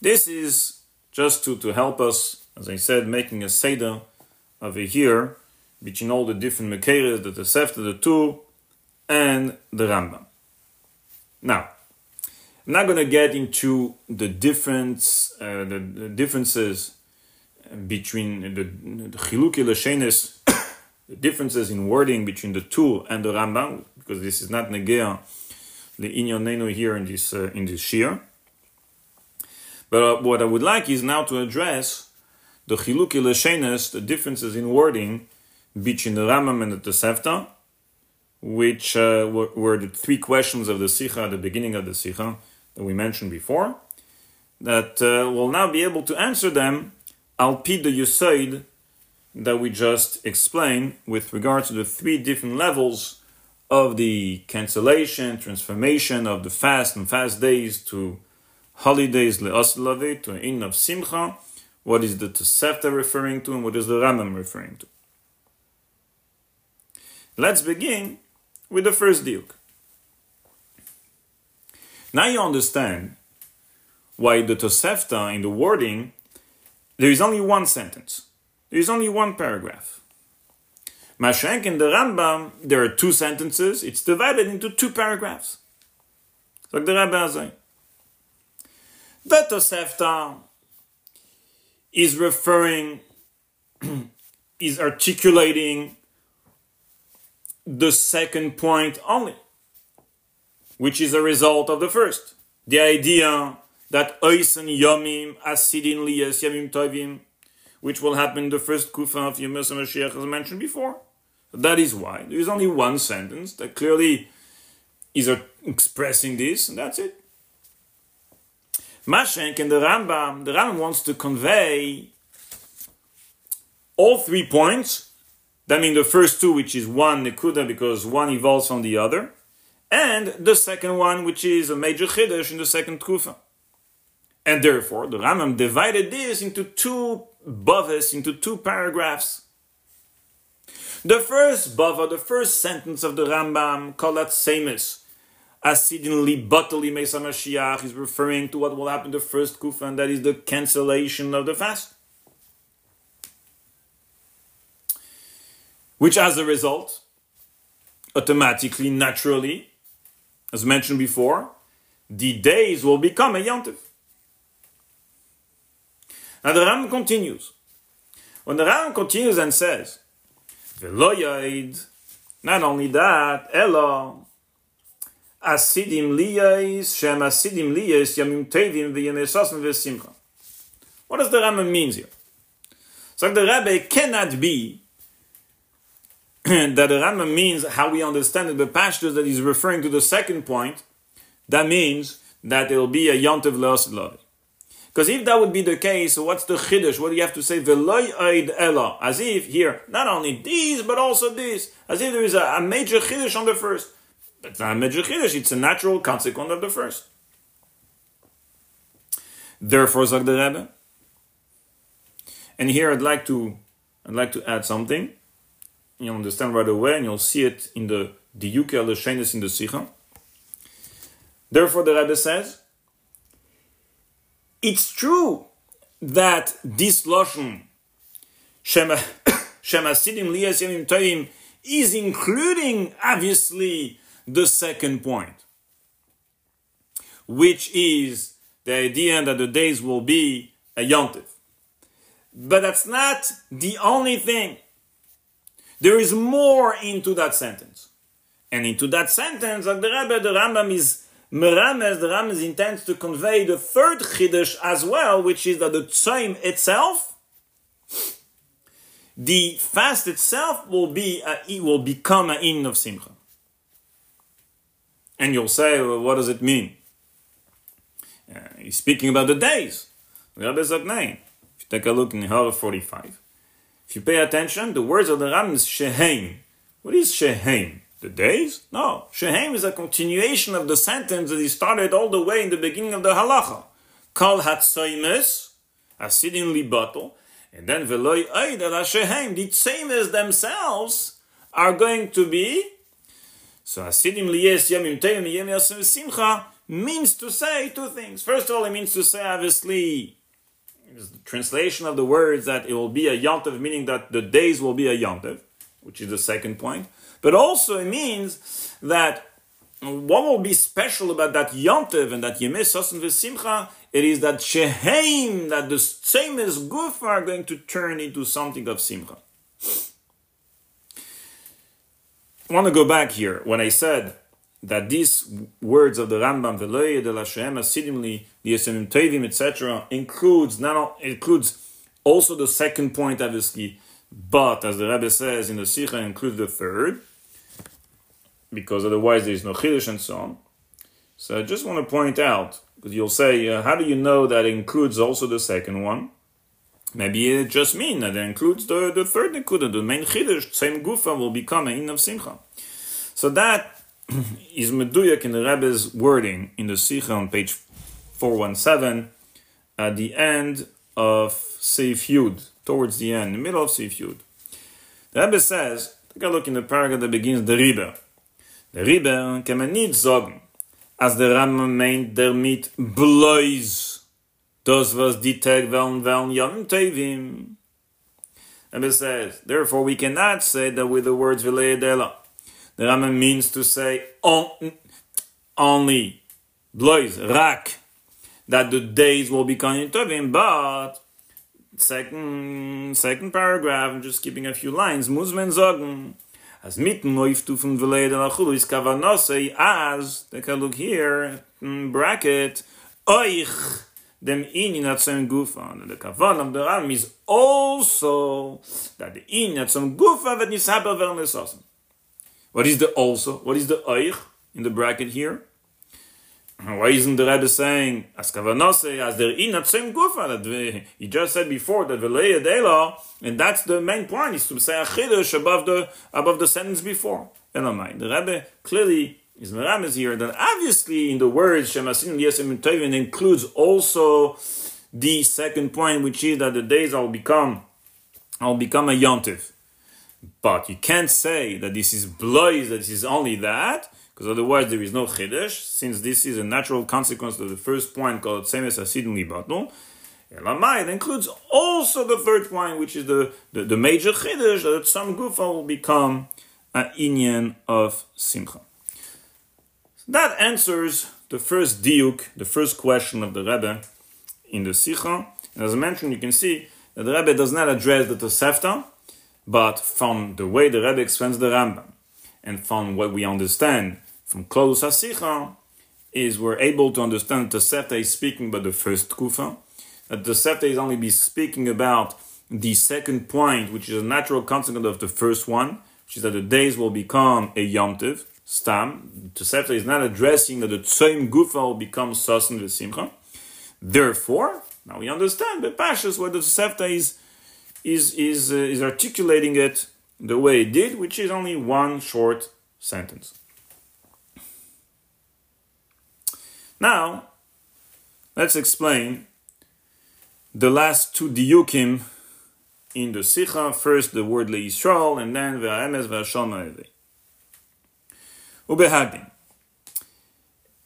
This is just to, to help us, as I said, making a seder over here between all the different Mekeres, the Tosefta, the two, and the Rambam. Now, I'm not going to get into the difference, uh, the, the, differences between the, the Chiluki Lashenis, (coughs) the differences in wording between the Tur and the Rambam, because this is not Negea, the Inyon here in this, uh, in this Shir. But uh, what I would like is now to address the Chiluki Lashenis, the differences in wording between the Rambam and the Tosefta, which uh, were, were, the three questions of the Sikha at the beginning of the Sikha that we mentioned before, that uh, will now be able to answer them al pi the Yusaid that we just explained with regard to the three different levels of the cancellation, transformation of the fast and fast days to holidays le'aslavi, to in of simcha, what is the Tosefta referring to and what is the Rambam referring to. Let's begin with the first diuk. Now you understand why the Tosefta in the wording, there is only one sentence. There is only one paragraph. Mashenk in the Rambam, there are two sentences. It's divided into two paragraphs. Like the Rabbi Azai. The Tosefta is referring, (clears throat) is articulating the second point only, which is a result of the first. The idea that Oisen Yomim Asidin Liyas Yomim Tovim, which will happen in the first Kufa of Yemus Mashiach, as mentioned before. That is why there is only one sentence that clearly is expressing this, and that's it. Mashenk and the Rambam, the Rambam wants to convey all three points. That means the first two, which is one Nekuda, because one evolves from the other, and the second one, which is a major Chiddush in the second Kufa. And therefore, the Rambam divided this into two baves, into two paragraphs. The first bava, the first sentence of the Rambam, that samus, Asidin libatali mesa Mashiach, is referring to what will happen the first kufa, and that is the cancellation of the fast. Which, as a result, automatically, naturally, as mentioned before, the days will become a yontif. Now the Ram continues. When the Ram continues and says, not only that, Elo, Asidim liyais, Shem Asidim liyais, Yamim Tevim, V'yemesosim V'simcha. What does the Ram mean here? So the Rabbi cannot be (clears throat) that the Rambam means how we understand it, the pastors that he's referring to the second point, that means that it will be a Yontev Leosid because if that would be the case, what's the chiddush? What do you have to say? Veloy oid ella. As if here, not only these, but also this. As if there is a, a major chiddush on the first. But it's not a major chiddush, it's a natural consequence of the first. Therefore, Zag the Rebbe. And here I'd like to I'd like to add something. You'll understand right away, and you'll see it in the Diyuke al in the Sikha. Therefore, the Rebbe says, it's true that this Lashon, (coughs) Shema Sidim Liyas Yemim Toim, is including, obviously, the second point, which is the idea that the days will be a yontif. But that's not the only thing. There is more into that sentence. And into that sentence, like the Rebbe, the Rambam is The Rambam intends to convey the third Chiddush as well, which is that the Tzoim itself, the fast itself will be, a, it will become an in of Simcha. And you'll say, well, what does it mean? Uh, he's speaking about the days. Rabbi Zaknain. If you take a look in Hara 45, if you pay attention, the words of the Ram is Sheheim. What is Sheheim? The days? No. Shehem is a continuation of the sentence that he started all the way in the beginning of the halacha. Kal hatzoimes, asidin libato, and then veloy oid el shehem. The tzeimes themselves are going to be, so asidim liyes yamim teim yem yasim simcha, means to say two things. First of all, it means to say, obviously, the translation of the words that it will be a yontev, meaning that the days will be a yontev, which is the second point. But also it means that what will be special about that yontiv and that Yemei Sosan V'Simcha, it is that Sheheim, that the same as Guf are going to turn into something of Simcha. I want to go back here when I said that these words of the Rambam, Veloye de la Shehem Asidimli, the Yesenim Tevim, etc., includes not includes also the second point, obviously, but as the Rebbe says in the Sikha, includes the third because otherwise there is no chiddush and so on. So I just want to point out because you'll say, uh, how do you know that includes also the second one? Maybe it just means that it includes the, the third nekuda, the main chiddush, same gufa will become an in of simcha. So that (clears throat) is meduyak in the Rebbe's wording in the Sikha on page 417 at the end of Seif Yud, towards the end, the middle of Seif Yud. The Rebbe says, Take a look in the paragraph that begins the Riber. The Riber kann man nicht sagen, als der Rambam meint, der mit bloß das, was die Tag wollen, wollen, Yom Tevim. And it says, therefore we cannot say that with the words Vilayadela. The Rambam means to say on, only, blois, rak, that the days will be become Tovim, but second second paragraph, I'm just skipping a few lines, Musmen sagen, as mitten läuft von Vilayadela Chulu is kavanose, as, take a look here, in bracket, euch, dem in at some gufa. And the kavan of the ram is also that the in at some gufa over the sauce what is the also? What is the eich in the bracket here why isn't the Rebbe saying as kavanose as the in at some gufa that we, he just said before that the leia dela and that's the main point is to say a chidush above the above the sentence before and mind the Rebbe clearly is Meramis here that obviously in the words Shemasin Yesim Tovin includes also the second point, which is that the days I will become I'll become a yontif. But you can't say that this is blois, that this is only that, because otherwise there is no chiddush, since this is a natural consequence of the first point called Tsemes Asidin Libatul. Elamai, it includes also the third point, which is the, the, the major chiddush, that some gufa will become an inyan of simcha. That answers the first diuk, the first question of the Rebbe in the Sikha. And as I mentioned, you can see that the Rebbe does not address the Tosefta, but from the way the Rebbe explains the Rambam, and from what we understand from Klolus HaSikha, is we're able to understand that Tosefta is speaking about the first Kufa, that the Tosefta is only be speaking about the second point, which is a natural consequence of the first one, which is that the days will become a yomtiv, Stam, Tosefta is not addressing that the Tzoim Gufa will become Sasan V'Simcha. Therefore, now we understand the Pashas where the Tosefta is, is, is, uh, is articulating it the way it did, which is only one short sentence. Now, let's explain the last two diukim in the Sikha. First, the word Le'Yisrael, and then Ve'ames Ve'ashal. Ubehagdim.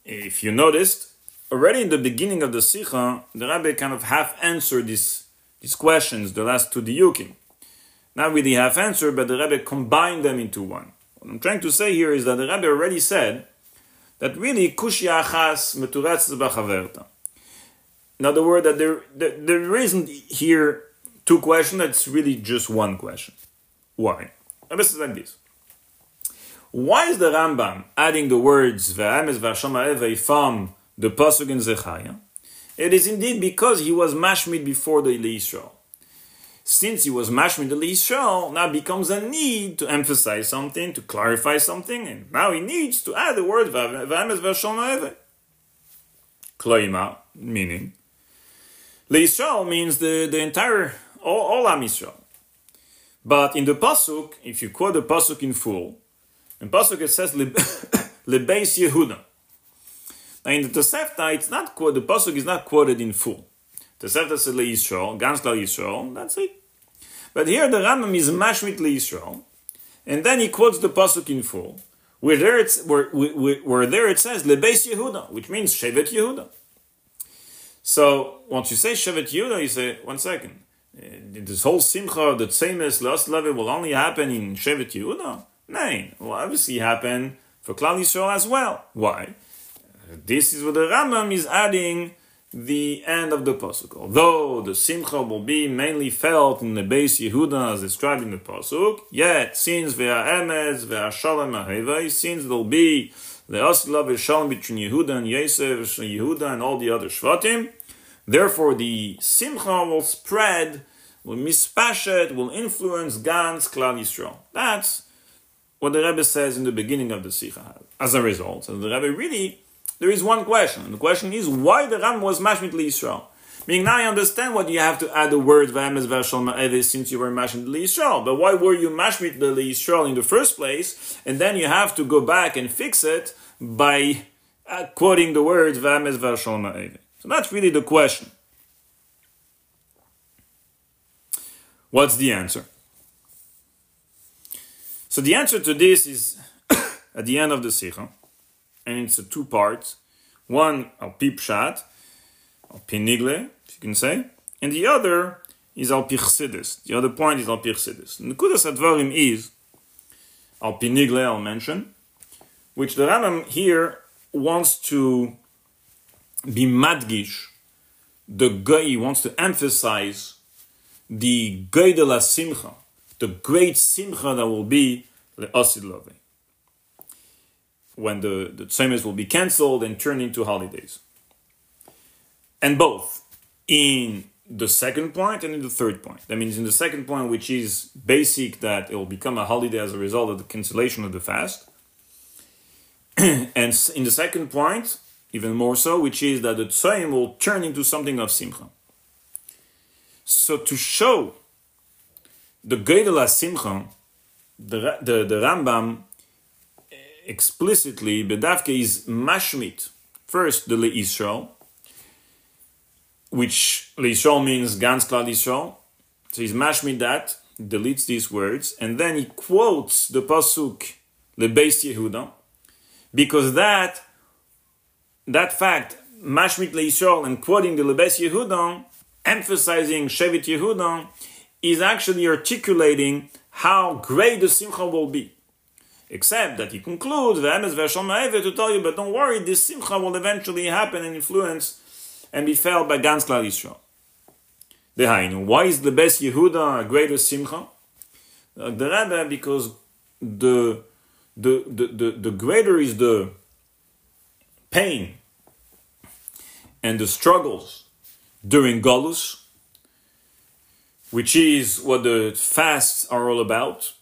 If you noticed, already in the beginning of the Sikha, the Rabbi kind of half answered these, these questions, the last two diyukim. Not really half answered, but the Rabbi combined them into one. What I'm trying to say here is that the Rabbi already said that really kushya achas meturetz b'chaverta. In other words, that there, there, there isn't here two questions, it's really just one question. Why? Rabbi says like this. Why is the Rambam adding the words Ve'emes Ve'ashama from the pasuk in Zechariah? It is indeed because he was mashmid before the Yisrael. Since he was mashmid the Yisrael, now becomes a need to emphasize something, to clarify something, and now he needs to add the word Ve'emes Ve'ashama Kloima, meaning Yisrael means the, the entire all, all Am Yisrael. But in the pasuk, if you quote the pasuk in full, in Pasuk it says Lebeis (coughs) Yehuda. Now in the Tosefta, it's not quoted, the Pasuk is not quoted in full. Le Yisrael, Gans La Yisrael, that's it. But here the Rambam is Mashmit Yisrael, and then he quotes the Pasuk in full, where there, it's, where, where, where there it says Lebeis Yehuda, which means Shevet Yehuda. So once you say Shevet Yehuda, you say, one second, uh, this whole Simcha, the Tzemes, Last Levi will only happen in Shevet Yehuda? Nein, will obviously happen for Klal Yisrael as well. Why? This is what the Rambam is adding the end of the pasuk. Although the simcha will be mainly felt in the base Yehuda as described in the pasuk, yet since ve'aemez ve'ashalom ahevai, since there'll be the asla ve'shalom between Yehuda and Yosef, Yehuda and all the other shvatim, therefore the simcha will spread, will mispashet, will influence Gans Klal Yisrael. That's what the Rebbe says in the beginning of the Sikha. As a result, so the Rebbe really, there is one question. The question is why the Ram was Mashmit Yisrael. Meaning now I understand what you have to add the word Vames Vashal Ma'evis since you were Mashmit Yisrael. But why were you Mashmit Yisrael in the first place? And then you have to go back and fix it by uh, quoting the words Vames Vashal Ma'evis. So that's really the question. What's the answer? So the answer to this is (coughs) at the end of the Sikha, and it's a two parts. One, al pi pshat, al pi nigle, if you can say, and the other is al pi chsidis. The other point is al pi chsidis. Nekudas advarim is al pinigle I'll mention, which the Rambam here wants to be madgish. The guy wants to emphasize the de simcha, the great simcha that will be the asid love when the, the tzemes will be cancelled and turned into holidays. And both in the second point and in the third point. That means in the second point, which is basic that it will become a holiday as a result of the cancellation of the fast. (clears throat) and in the second point, even more so, which is that the tzayim will turn into something of simcha. So to show the Gedela Simcha, the, the, the Rambam explicitly, Bedavke is mashmit. First, the Le'Israel, which Le'Israel means Gans Klal Yisrael. So he's mashmit that, deletes these words, and then he quotes the Pasuk Lebeis Yehuda, because that, that fact, mashmit Le'Israel and quoting the Lebeis Yehuda, emphasizing Shevet Yehuda, is actually articulating how great the Simcha will be. Except that he concludes to tell you, but don't worry, this simcha will eventually happen and influence and be felt by Gans Klal Yisrael. Why is the best Yehuda a greater simcha? The Rebbe, because the, the, the, the, the greater is the pain and the struggles during Golus, which is what the fasts are all about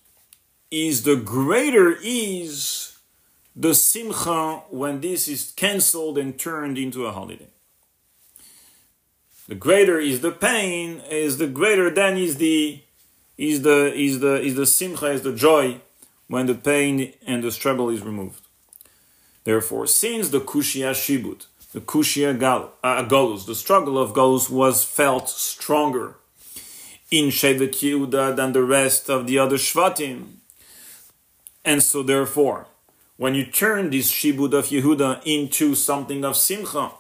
is the greater is the simcha when this is cancelled and turned into a holiday. The greater is the pain, is the greater then is the is the is the is the simcha is the joy when the pain and the struggle is removed. Therefore, since the kushia shibut, the kushia gal, uh, the struggle of galus was felt stronger in Shevet Yehuda than the rest of the other shvatim, and so, therefore, when you turn this Shibud of Yehuda into something of Simcha,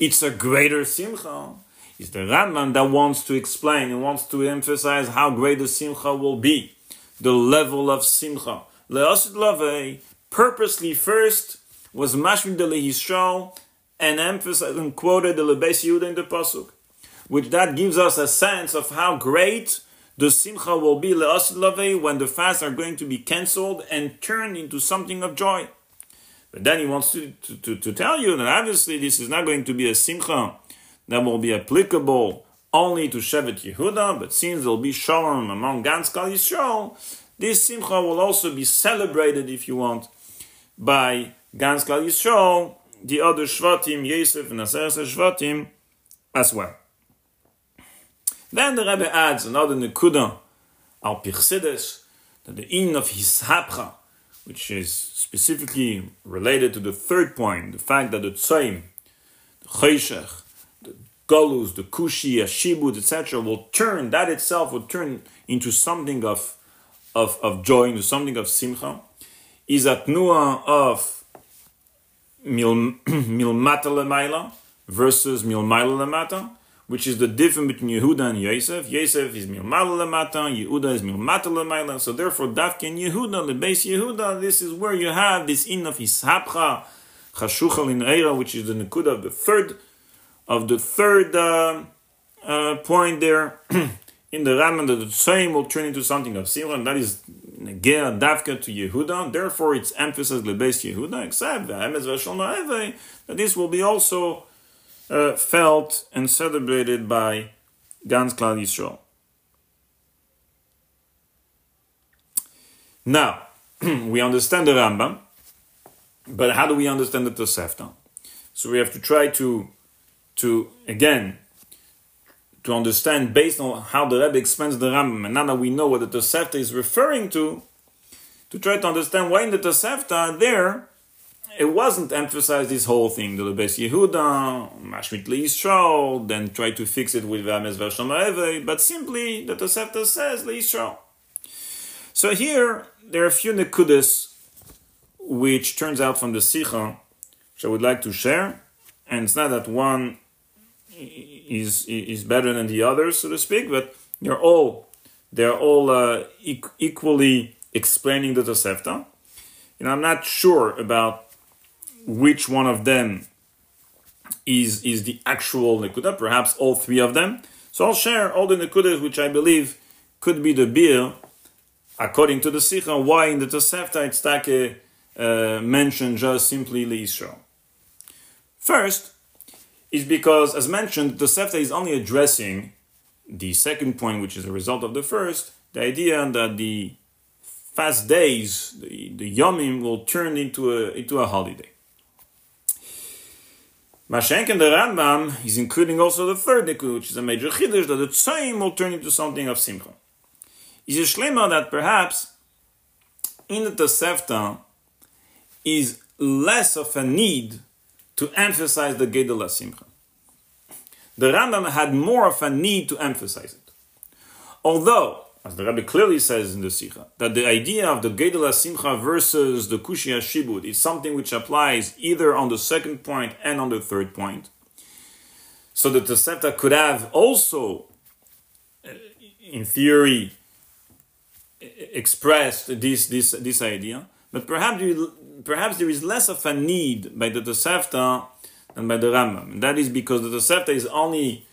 it's a greater Simcha. It's the Rambam that wants to explain and wants to emphasize how great the Simcha will be, the level of Simcha. Leosid Lave purposely first was Mashmin de Yisrael and emphasized and quoted the Lebes Yehuda in the Pasuk, which that gives us a sense of how great the simcha will be le'asid when the fasts are going to be cancelled and turned into something of joy. But then he wants to, to, to, to, tell you that obviously this is not going to be a simcha that will be applicable only to Shevet Yehuda, but since there will be shalom among Gans Kal Yisrael, this simcha will also be celebrated, if you want, by Gans Kal Yisrael, the other Shvatim, Yosef and Aseret Shvatim, as well. Then the Rebbe adds another nekuda al pirsides that the in of his hapcha, which is specifically related to the third point, the fact that the tzaim, the chayshech, the galus, the kushi, ashibud, etc., will turn that itself will turn into something of of, of joy, into something of simcha, is a tnua of mil, (clears throat) milmata lemaila versus milmaila lemata which is the difference between Yehuda and Yosef. Yosef is milmala lemata, Yehuda is milmata lemaila. So therefore, Dafkin Yehuda, the base Yehuda, this is where you have this in of Hishapcha, Chashucha Eira, which is the Nekuda of the third of the third uh, uh, point there (clears throat) in the Raman that the same will turn into something of Simcha, and that is Negea Dafka to Yehuda. Therefore, it's emphasis Lebes Yehuda, except that this will be also uh, felt and celebrated by Gans Klal Yisrael. Now, (clears throat) we understand the Rambam, but how do we understand the Tosefta? So we have to try to, to again, to understand based on how the Rebbe explains the Rambam, and now that we know what the Tosefta is referring to, to try to understand why in the Tosefta there it wasn't emphasized this whole thing, the Lebes Yehuda, Mashmit Yisrael, then try to fix it with Vames Vashamaeve, but simply the Tosefta says Yisrael. So here, there are a few nekudas which turns out from the Sikha, which I would like to share. And it's not that one is is better than the other, so to speak, but they're all they're all uh, equally explaining the Tosefta. Know, I'm not sure about which one of them is is the actual nekuda. Perhaps all three of them. So I'll share all the nekudas which I believe could be the beer, according to the Sikha. Why in the Tosefta it's take uh, mentioned just simply Israel. First, is because, as mentioned, the Tosefta is only addressing the second point, which is a result of the first, the idea that the fast days, the, the Yomim, will turn into a, into a holiday. Mashenk and the Rambam is including also the third Nikud, which is a major chiddush, that the Tzoyim will turn into something of Simcha. Is a shlema that perhaps in the Tosefta is less of a need to emphasize the Gedel Simcha. The Rambam had more of a need to emphasize it. Although, as the Rabbi clearly says in the Sikha, that the idea of the Gedel Simcha versus the Kushia Shibud is something which applies either on the second point and on the third point. So the Tosefta could have also, uh, in theory, expressed this, this, this idea, but perhaps perhaps there is less of a need by the Tosefta than by the Rambam. And that is because the Tosefta is only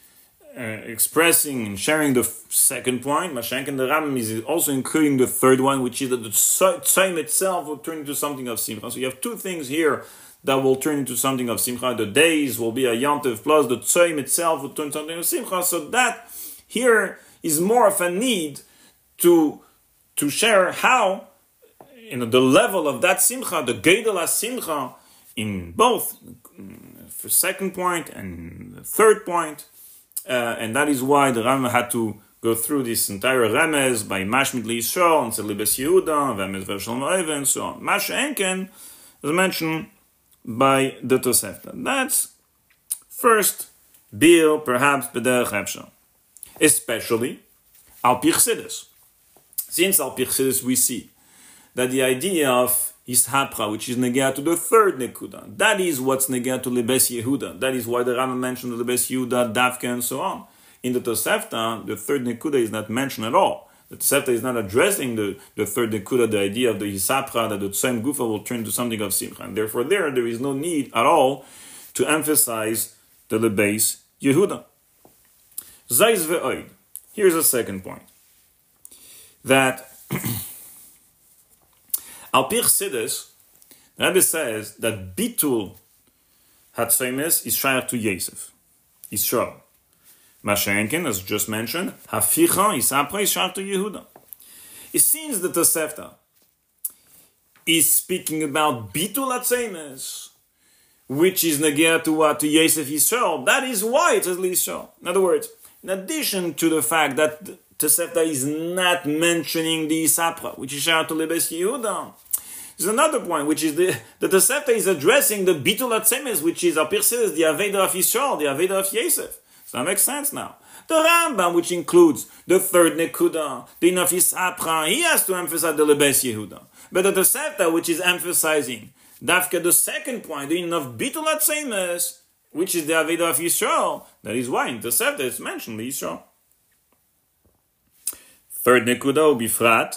uh, expressing and sharing the second point. Mashenk and the Rambam is also including the third one, which is that the Tzoyim itself will turn into something of Simcha. So you have two things here that will turn into something of Simcha. The days will be a Yantiv plus the Tzoyim itself will turn something of Simcha. So that here is more of a need to to share how you know, the level of that simcha, the Gedela simcha, in both the second point and third point, uh, and that is why the Rambam had to go through this entire Remez by Mashmit Yisrael and Celibes Yehuda, Moev, and so on. Mash Enken is mentioned by the Tosefta. That's first Bil, perhaps Bederech Epshel. Especially Al. Since Al we see that the idea of Ishapra, which is negea to the third Nekuda, that is what's negea to Lebes Yehuda. That is why the Rama mentioned Lebes Yehuda, Davka, and so on. In the Tosefta, the third Nekuda is not mentioned at all. The Tosefta is not addressing the, the third Nekuda, the idea of the Hisapra, that the same Gufa will turn to something of Simcha. And therefore, there, there is no need at all to emphasize the Lebes Yehuda. Zayz ve'oid. Here's a second point. That (clears throat) Al Pich Sidis, the Rebbe says that Bitul Hatzfemes is Shayach to Yosef, Yisrael. Mashenkin, as just mentioned, Haficha is Apra is Shayach to Yehuda. It seems that the Sefta is speaking about Bitul Hatzfemes, which is Nagia to what? To Yosef Yisrael. That is why it says Yisrael. In other words, in addition to the fact that Tosefta is not mentioning the Isapra, which is Shayach to Lebes Yehuda, there's another point, which is the, the Tosefta is addressing the Bitul Atzemes, which is Apirsis, the Aveda of Yisrael, the Aveda of Yosef. So that makes sense now. The Rambam, which includes the third Nekuda, the Nafis Apra, he has to emphasize the Lebes Yehuda. But the Tosefta, which is emphasizing Dafka, the second point, the of Bitul Atzemes, which is the Aveda of Yisrael, that is why in the Tosefta it's mentioned Yisrael. Third Nekuda, Bifrat,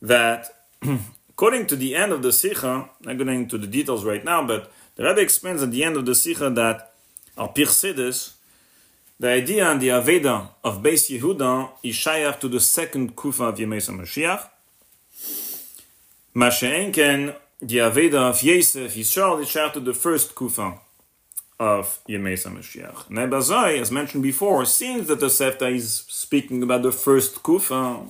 that (clears throat) According to the end of the Sikha, I'm not going into the details right now, but the Rebbe explains at the end of the Sikha that Al Pirsidis, the idea and the Aveda of Beis Yehuda is shayach to the second Kufa of Yemesa Mashiach. Masha'enken, the Aveda of Yosef Yisrael is shayach to the first Kufa of Yemesa Mashiach. Nebazai, as mentioned before, seems that the Sefta is speaking about the first Kufa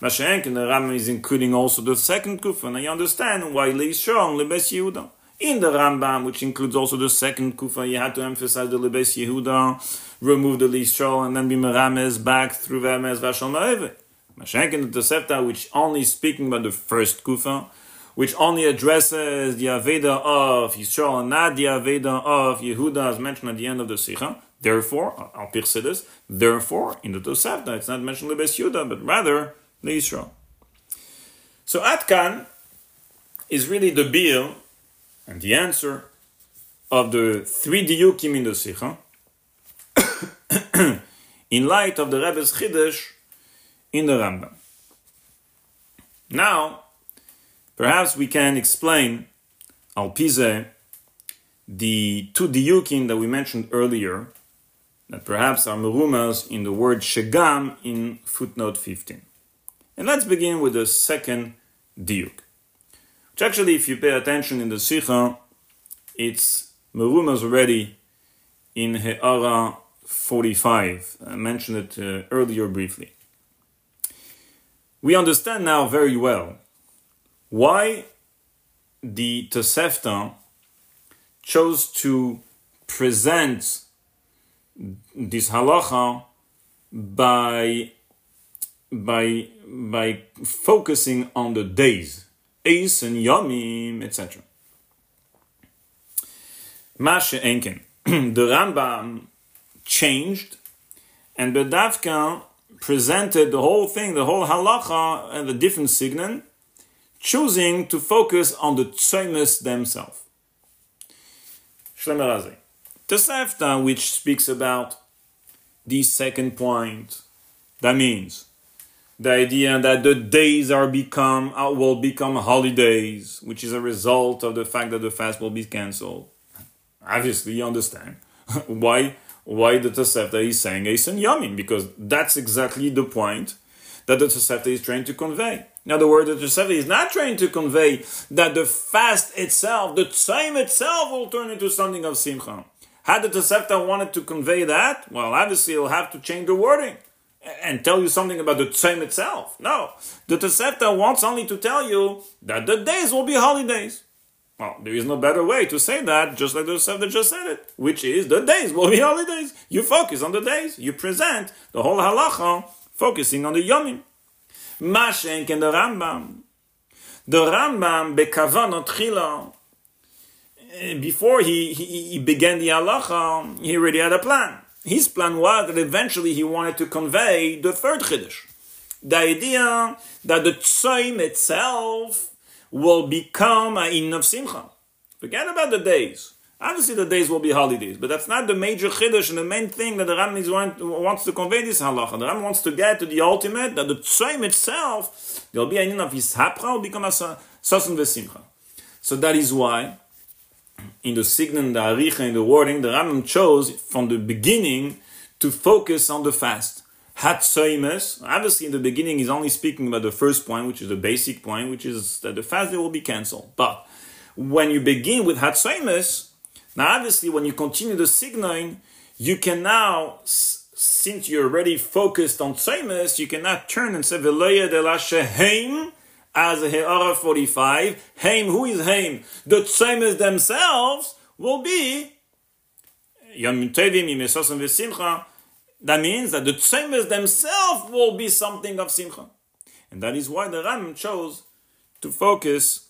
Mashenk and the Rambam is including also the second kufa, and I understand why Leishon Lebes Yehuda. In the Rambam, which includes also the second kufa, you had to emphasize the Lebes Yehuda, remove the Leishon, and then be Merames back through Vermes Vashon Ma'eve. Mashenk and the Tosefta, which only speaking about the first kufa, which only addresses the Aveda of Yisrael and not the Aveda of Yehuda, as mentioned at the end of the Sikha. Therefore, Al Pirsidis, therefore, in the Tosefta, it's not mentioned Lebes Yehuda, but rather Israel. So Atkan is really the bill and the answer of the three diukim in the Sikha (coughs) in light of the Rebbe's Chiddush in the Rambam. Now, perhaps we can explain al pize the two diukim that we mentioned earlier that perhaps are merumas in the word shegam in footnote 15. And let's begin with the second diuk. Which actually, if you pay attention in the Sikha, it's merumas already in He'ara 45. I mentioned it uh, earlier briefly. We understand now very well why the Tosefta chose to present this halacha by by by focusing on the days, Eis and Yomim, etc. Mashe Enken, (clears throat) the Rambam changed, and Bedavka presented the whole thing, the whole halacha, and the different signan, choosing to focus on the tzoymes themselves. Shlemer Tosefta, which speaks about the second point, that means the idea that the days are become uh, will become holidays, which is a result of the fact that the fast will be cancelled. Obviously, you understand (laughs) why why the Tosefta is saying Eisen Yamin, because that's exactly the point that the Tosefta is trying to convey. In other words, the Tosefta is not trying to convey that the fast itself, the time itself, will turn into something of Simcha. Had the Tosefta wanted to convey that, well, obviously, he'll have to change the wording and tell you something about the Tzem itself. No. The Tosefta wants only to tell you that the days will be holidays. Well, there is no better way to say that, just like the Tosefta just said it, which is the days will be holidays. You focus on the days. You present the whole halacha focusing on the yomim. Mashenk and the Rambam. The Rambam bekavanot chila. Eh, before he, he, he began the halacha, he already had a plan. His plan was that eventually he wanted to convey the third chiddush, the idea that the tzoim itself will become a in of simcha. Forget about the days. Obviously, the days will be holidays, but that's not the major chiddush and the main thing that the Ram wants to convey this halacha. The Ram wants to get to the ultimate that the tzoim itself, there'll be a in of hishapra, will become a sasan v'simcha. So that is why in the signan, the aricha, in the wording, the Rambam chose from the beginning to focus on the fast. Hatzoimes, obviously in the beginning he's only speaking about the first point, which is the basic point, which is that the fast day will be cancelled. But when you begin with Hatzoimes, now obviously when you continue the signaling, you can now, since you're already focused on Tzoimes, you cannot turn and say, Veloya de la sheheim, as He'ara 45. Haim, who is Haim? The Tzemes themselves will be. That means that the Tzemes themselves will be something of Simcha. And that is why the Ram chose to focus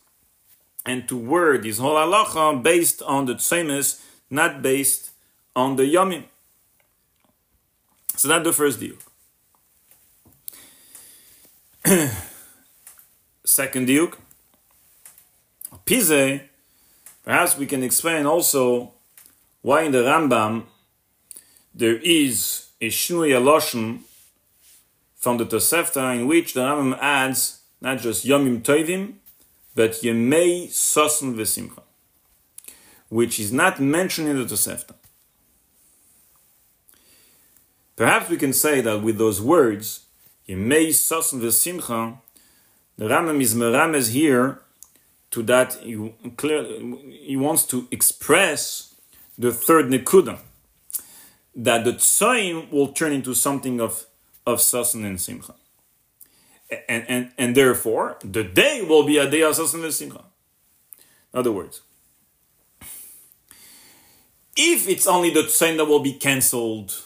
and to word his whole halacha based on the Tzemes, not based on the Yomim. So that's the first deal. (clears throat) second diuk. Pize, perhaps we can explain also why in the Rambam there is a Shnui Aloshen from the Tosefta in which the Rambam adds not just Yomim Tovim, but Yemei Sosan Vesimcha, which is not mentioned in the Tosefta. Perhaps we can say that with those words, Yemei Sosan Vesimcha, the Rambam is merames here to that he, wants to express the third nekuda that the tzoim will turn into something of of sasan and simcha, and and and therefore the day will be a day of sasan and simcha. In other words, if it's only the tzoim that will be cancelled,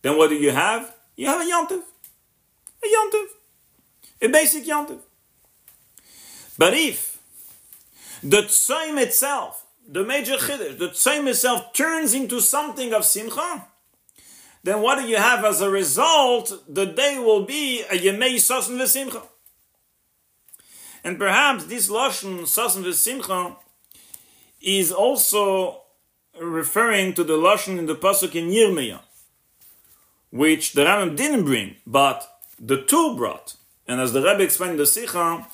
then what do you have? You have a yontiv, a yontiv, a basic yontiv. But if the tzaim itself, the major chiddush, the tzaim itself turns into something of simcha, then what do you have as a result? The day will be a yemei sasan v'simcha. And perhaps this Lashon, Sasan V'Simcha, is also referring to the Lashon in the Pasuk in Yirmiyah, which the Rambam didn't bring, but the Tur brought. And as the Rebbe explained in the Sikha,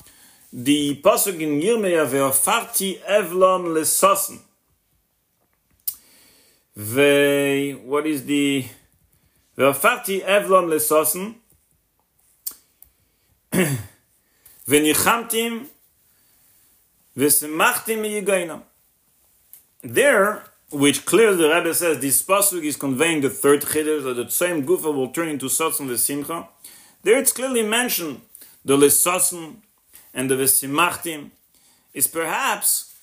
the Pasuk in Yirmiyah, Ve'afarti Evlom Lesasen. Ve, what is the, Ve'afarti Evlom Lesasen. (clears throat) Ve'nichamtim Ve'semachtim Yigainam. There, which clearly the Rebbe says this pasuk is conveying the third chiddush that the same gufa will turn into satzon v'simcha. There, it's clearly mentioned the lesason and the v'simachtim is perhaps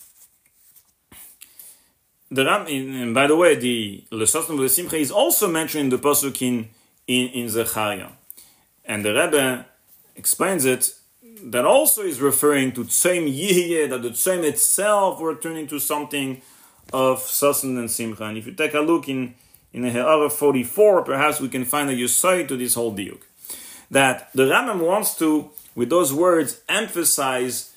the Ram. And by the way, the lesason v'simcha is also mentioned in the pasuk in in, Zechariah, and the Rebbe explains it that also is referring to same Yihyeh, that the same itself were turning to something of Sasan and Simcha. And if you take a look in, in Ha'ara 44, perhaps we can find a Yusai to this whole diuk. That the Rambam wants to, with those words, emphasize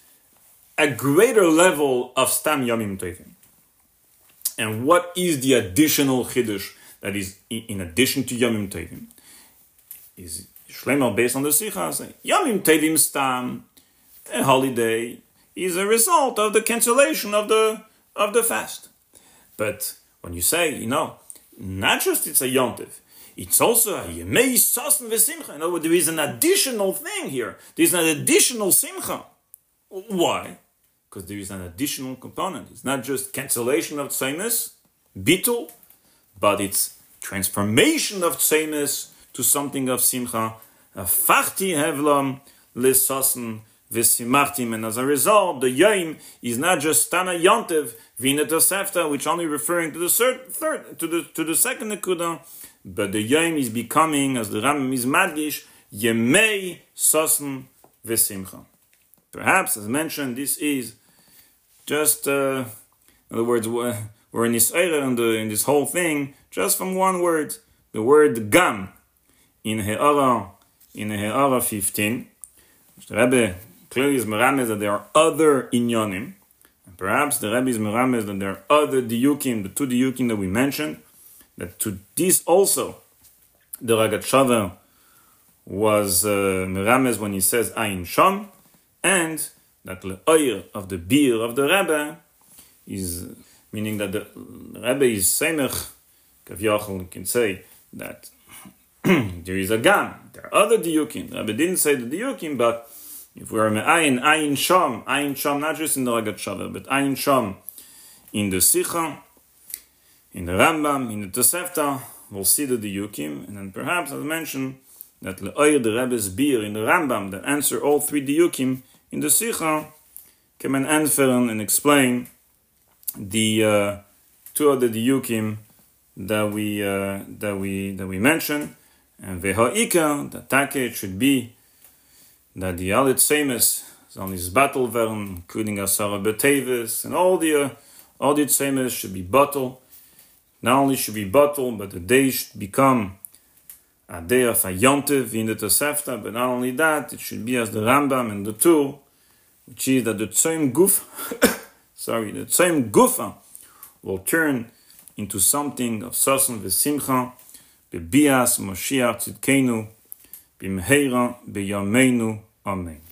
a greater level of Stam Yomim Tovim. And what is the additional Chiddush that is in addition to Yomim Tovim? Is Shlomo based on the Sikha saying Yomim Tovim Stam, a holiday, is a result of the cancellation of the of the fast. But when you say, you know, not just it's a Yom yontiv, it's also a yemei sasen v'simcha. In other words, there is an additional thing here. There is an additional simcha. Why? Because there is an additional component. It's not just cancellation of tsemis, bitul, but it's transformation of tsemis to something of simcha. Fachti hevlam lisasen v'simachtim. And as a result, the yom is not just Tana yontiv, Vina Tosefta, which only referring to the third, third to the to the second Nekuda, but the Yom is becoming, as the Rambam is Madgish, Yemei Sosen Vesimcha. Perhaps, as mentioned, this is just, uh, in other words, we're in this in, the, in this whole thing, just from one word, the word Gam, in He'ara, in He'ara 15, which the Rebbe clearly is Merames that there are other inyonim, And Perhaps the Rebbe is merames that there are other diukim, the two diukim that we mentioned, that to this also the Ragat was uh, when he says Ayin Sham, and that the oil of the beer of the Rebbe is meaning that the Rebbe is semech. Kavyachal can say that (clears throat) there is a gam. There are other diukim. Rebbe didn't say the diukim, but if we are me'ayin, ayin sham, ayin sham, not just in the Ragat but ayin sham in the Sikha, in the Rambam, in the Tosefta, we'll see the Diyukim, and then perhaps, I'll mention that Le'oyer the Rebbe's beer in the Rambam that answer all three Diyukim in the Sikha can answer and explain the uh, two other Diyukim that we uh, that we that we mentioned, and Veha'ika, that take should be that the Alit Semes on his battle werden, including Asara Betevis, and all the uh, all the should be bottled. Not only should be bottled, but the day should become a day of a yontiv in the Tosefta, but not only that, it should be as the Rambam and the Tur, which is that the same goof, (coughs) sorry, the same Gufa will turn into something of Sasan Vesimcha, Bebias Moshiach Tzidkenu, Bimheira, Beyameinu, Amen.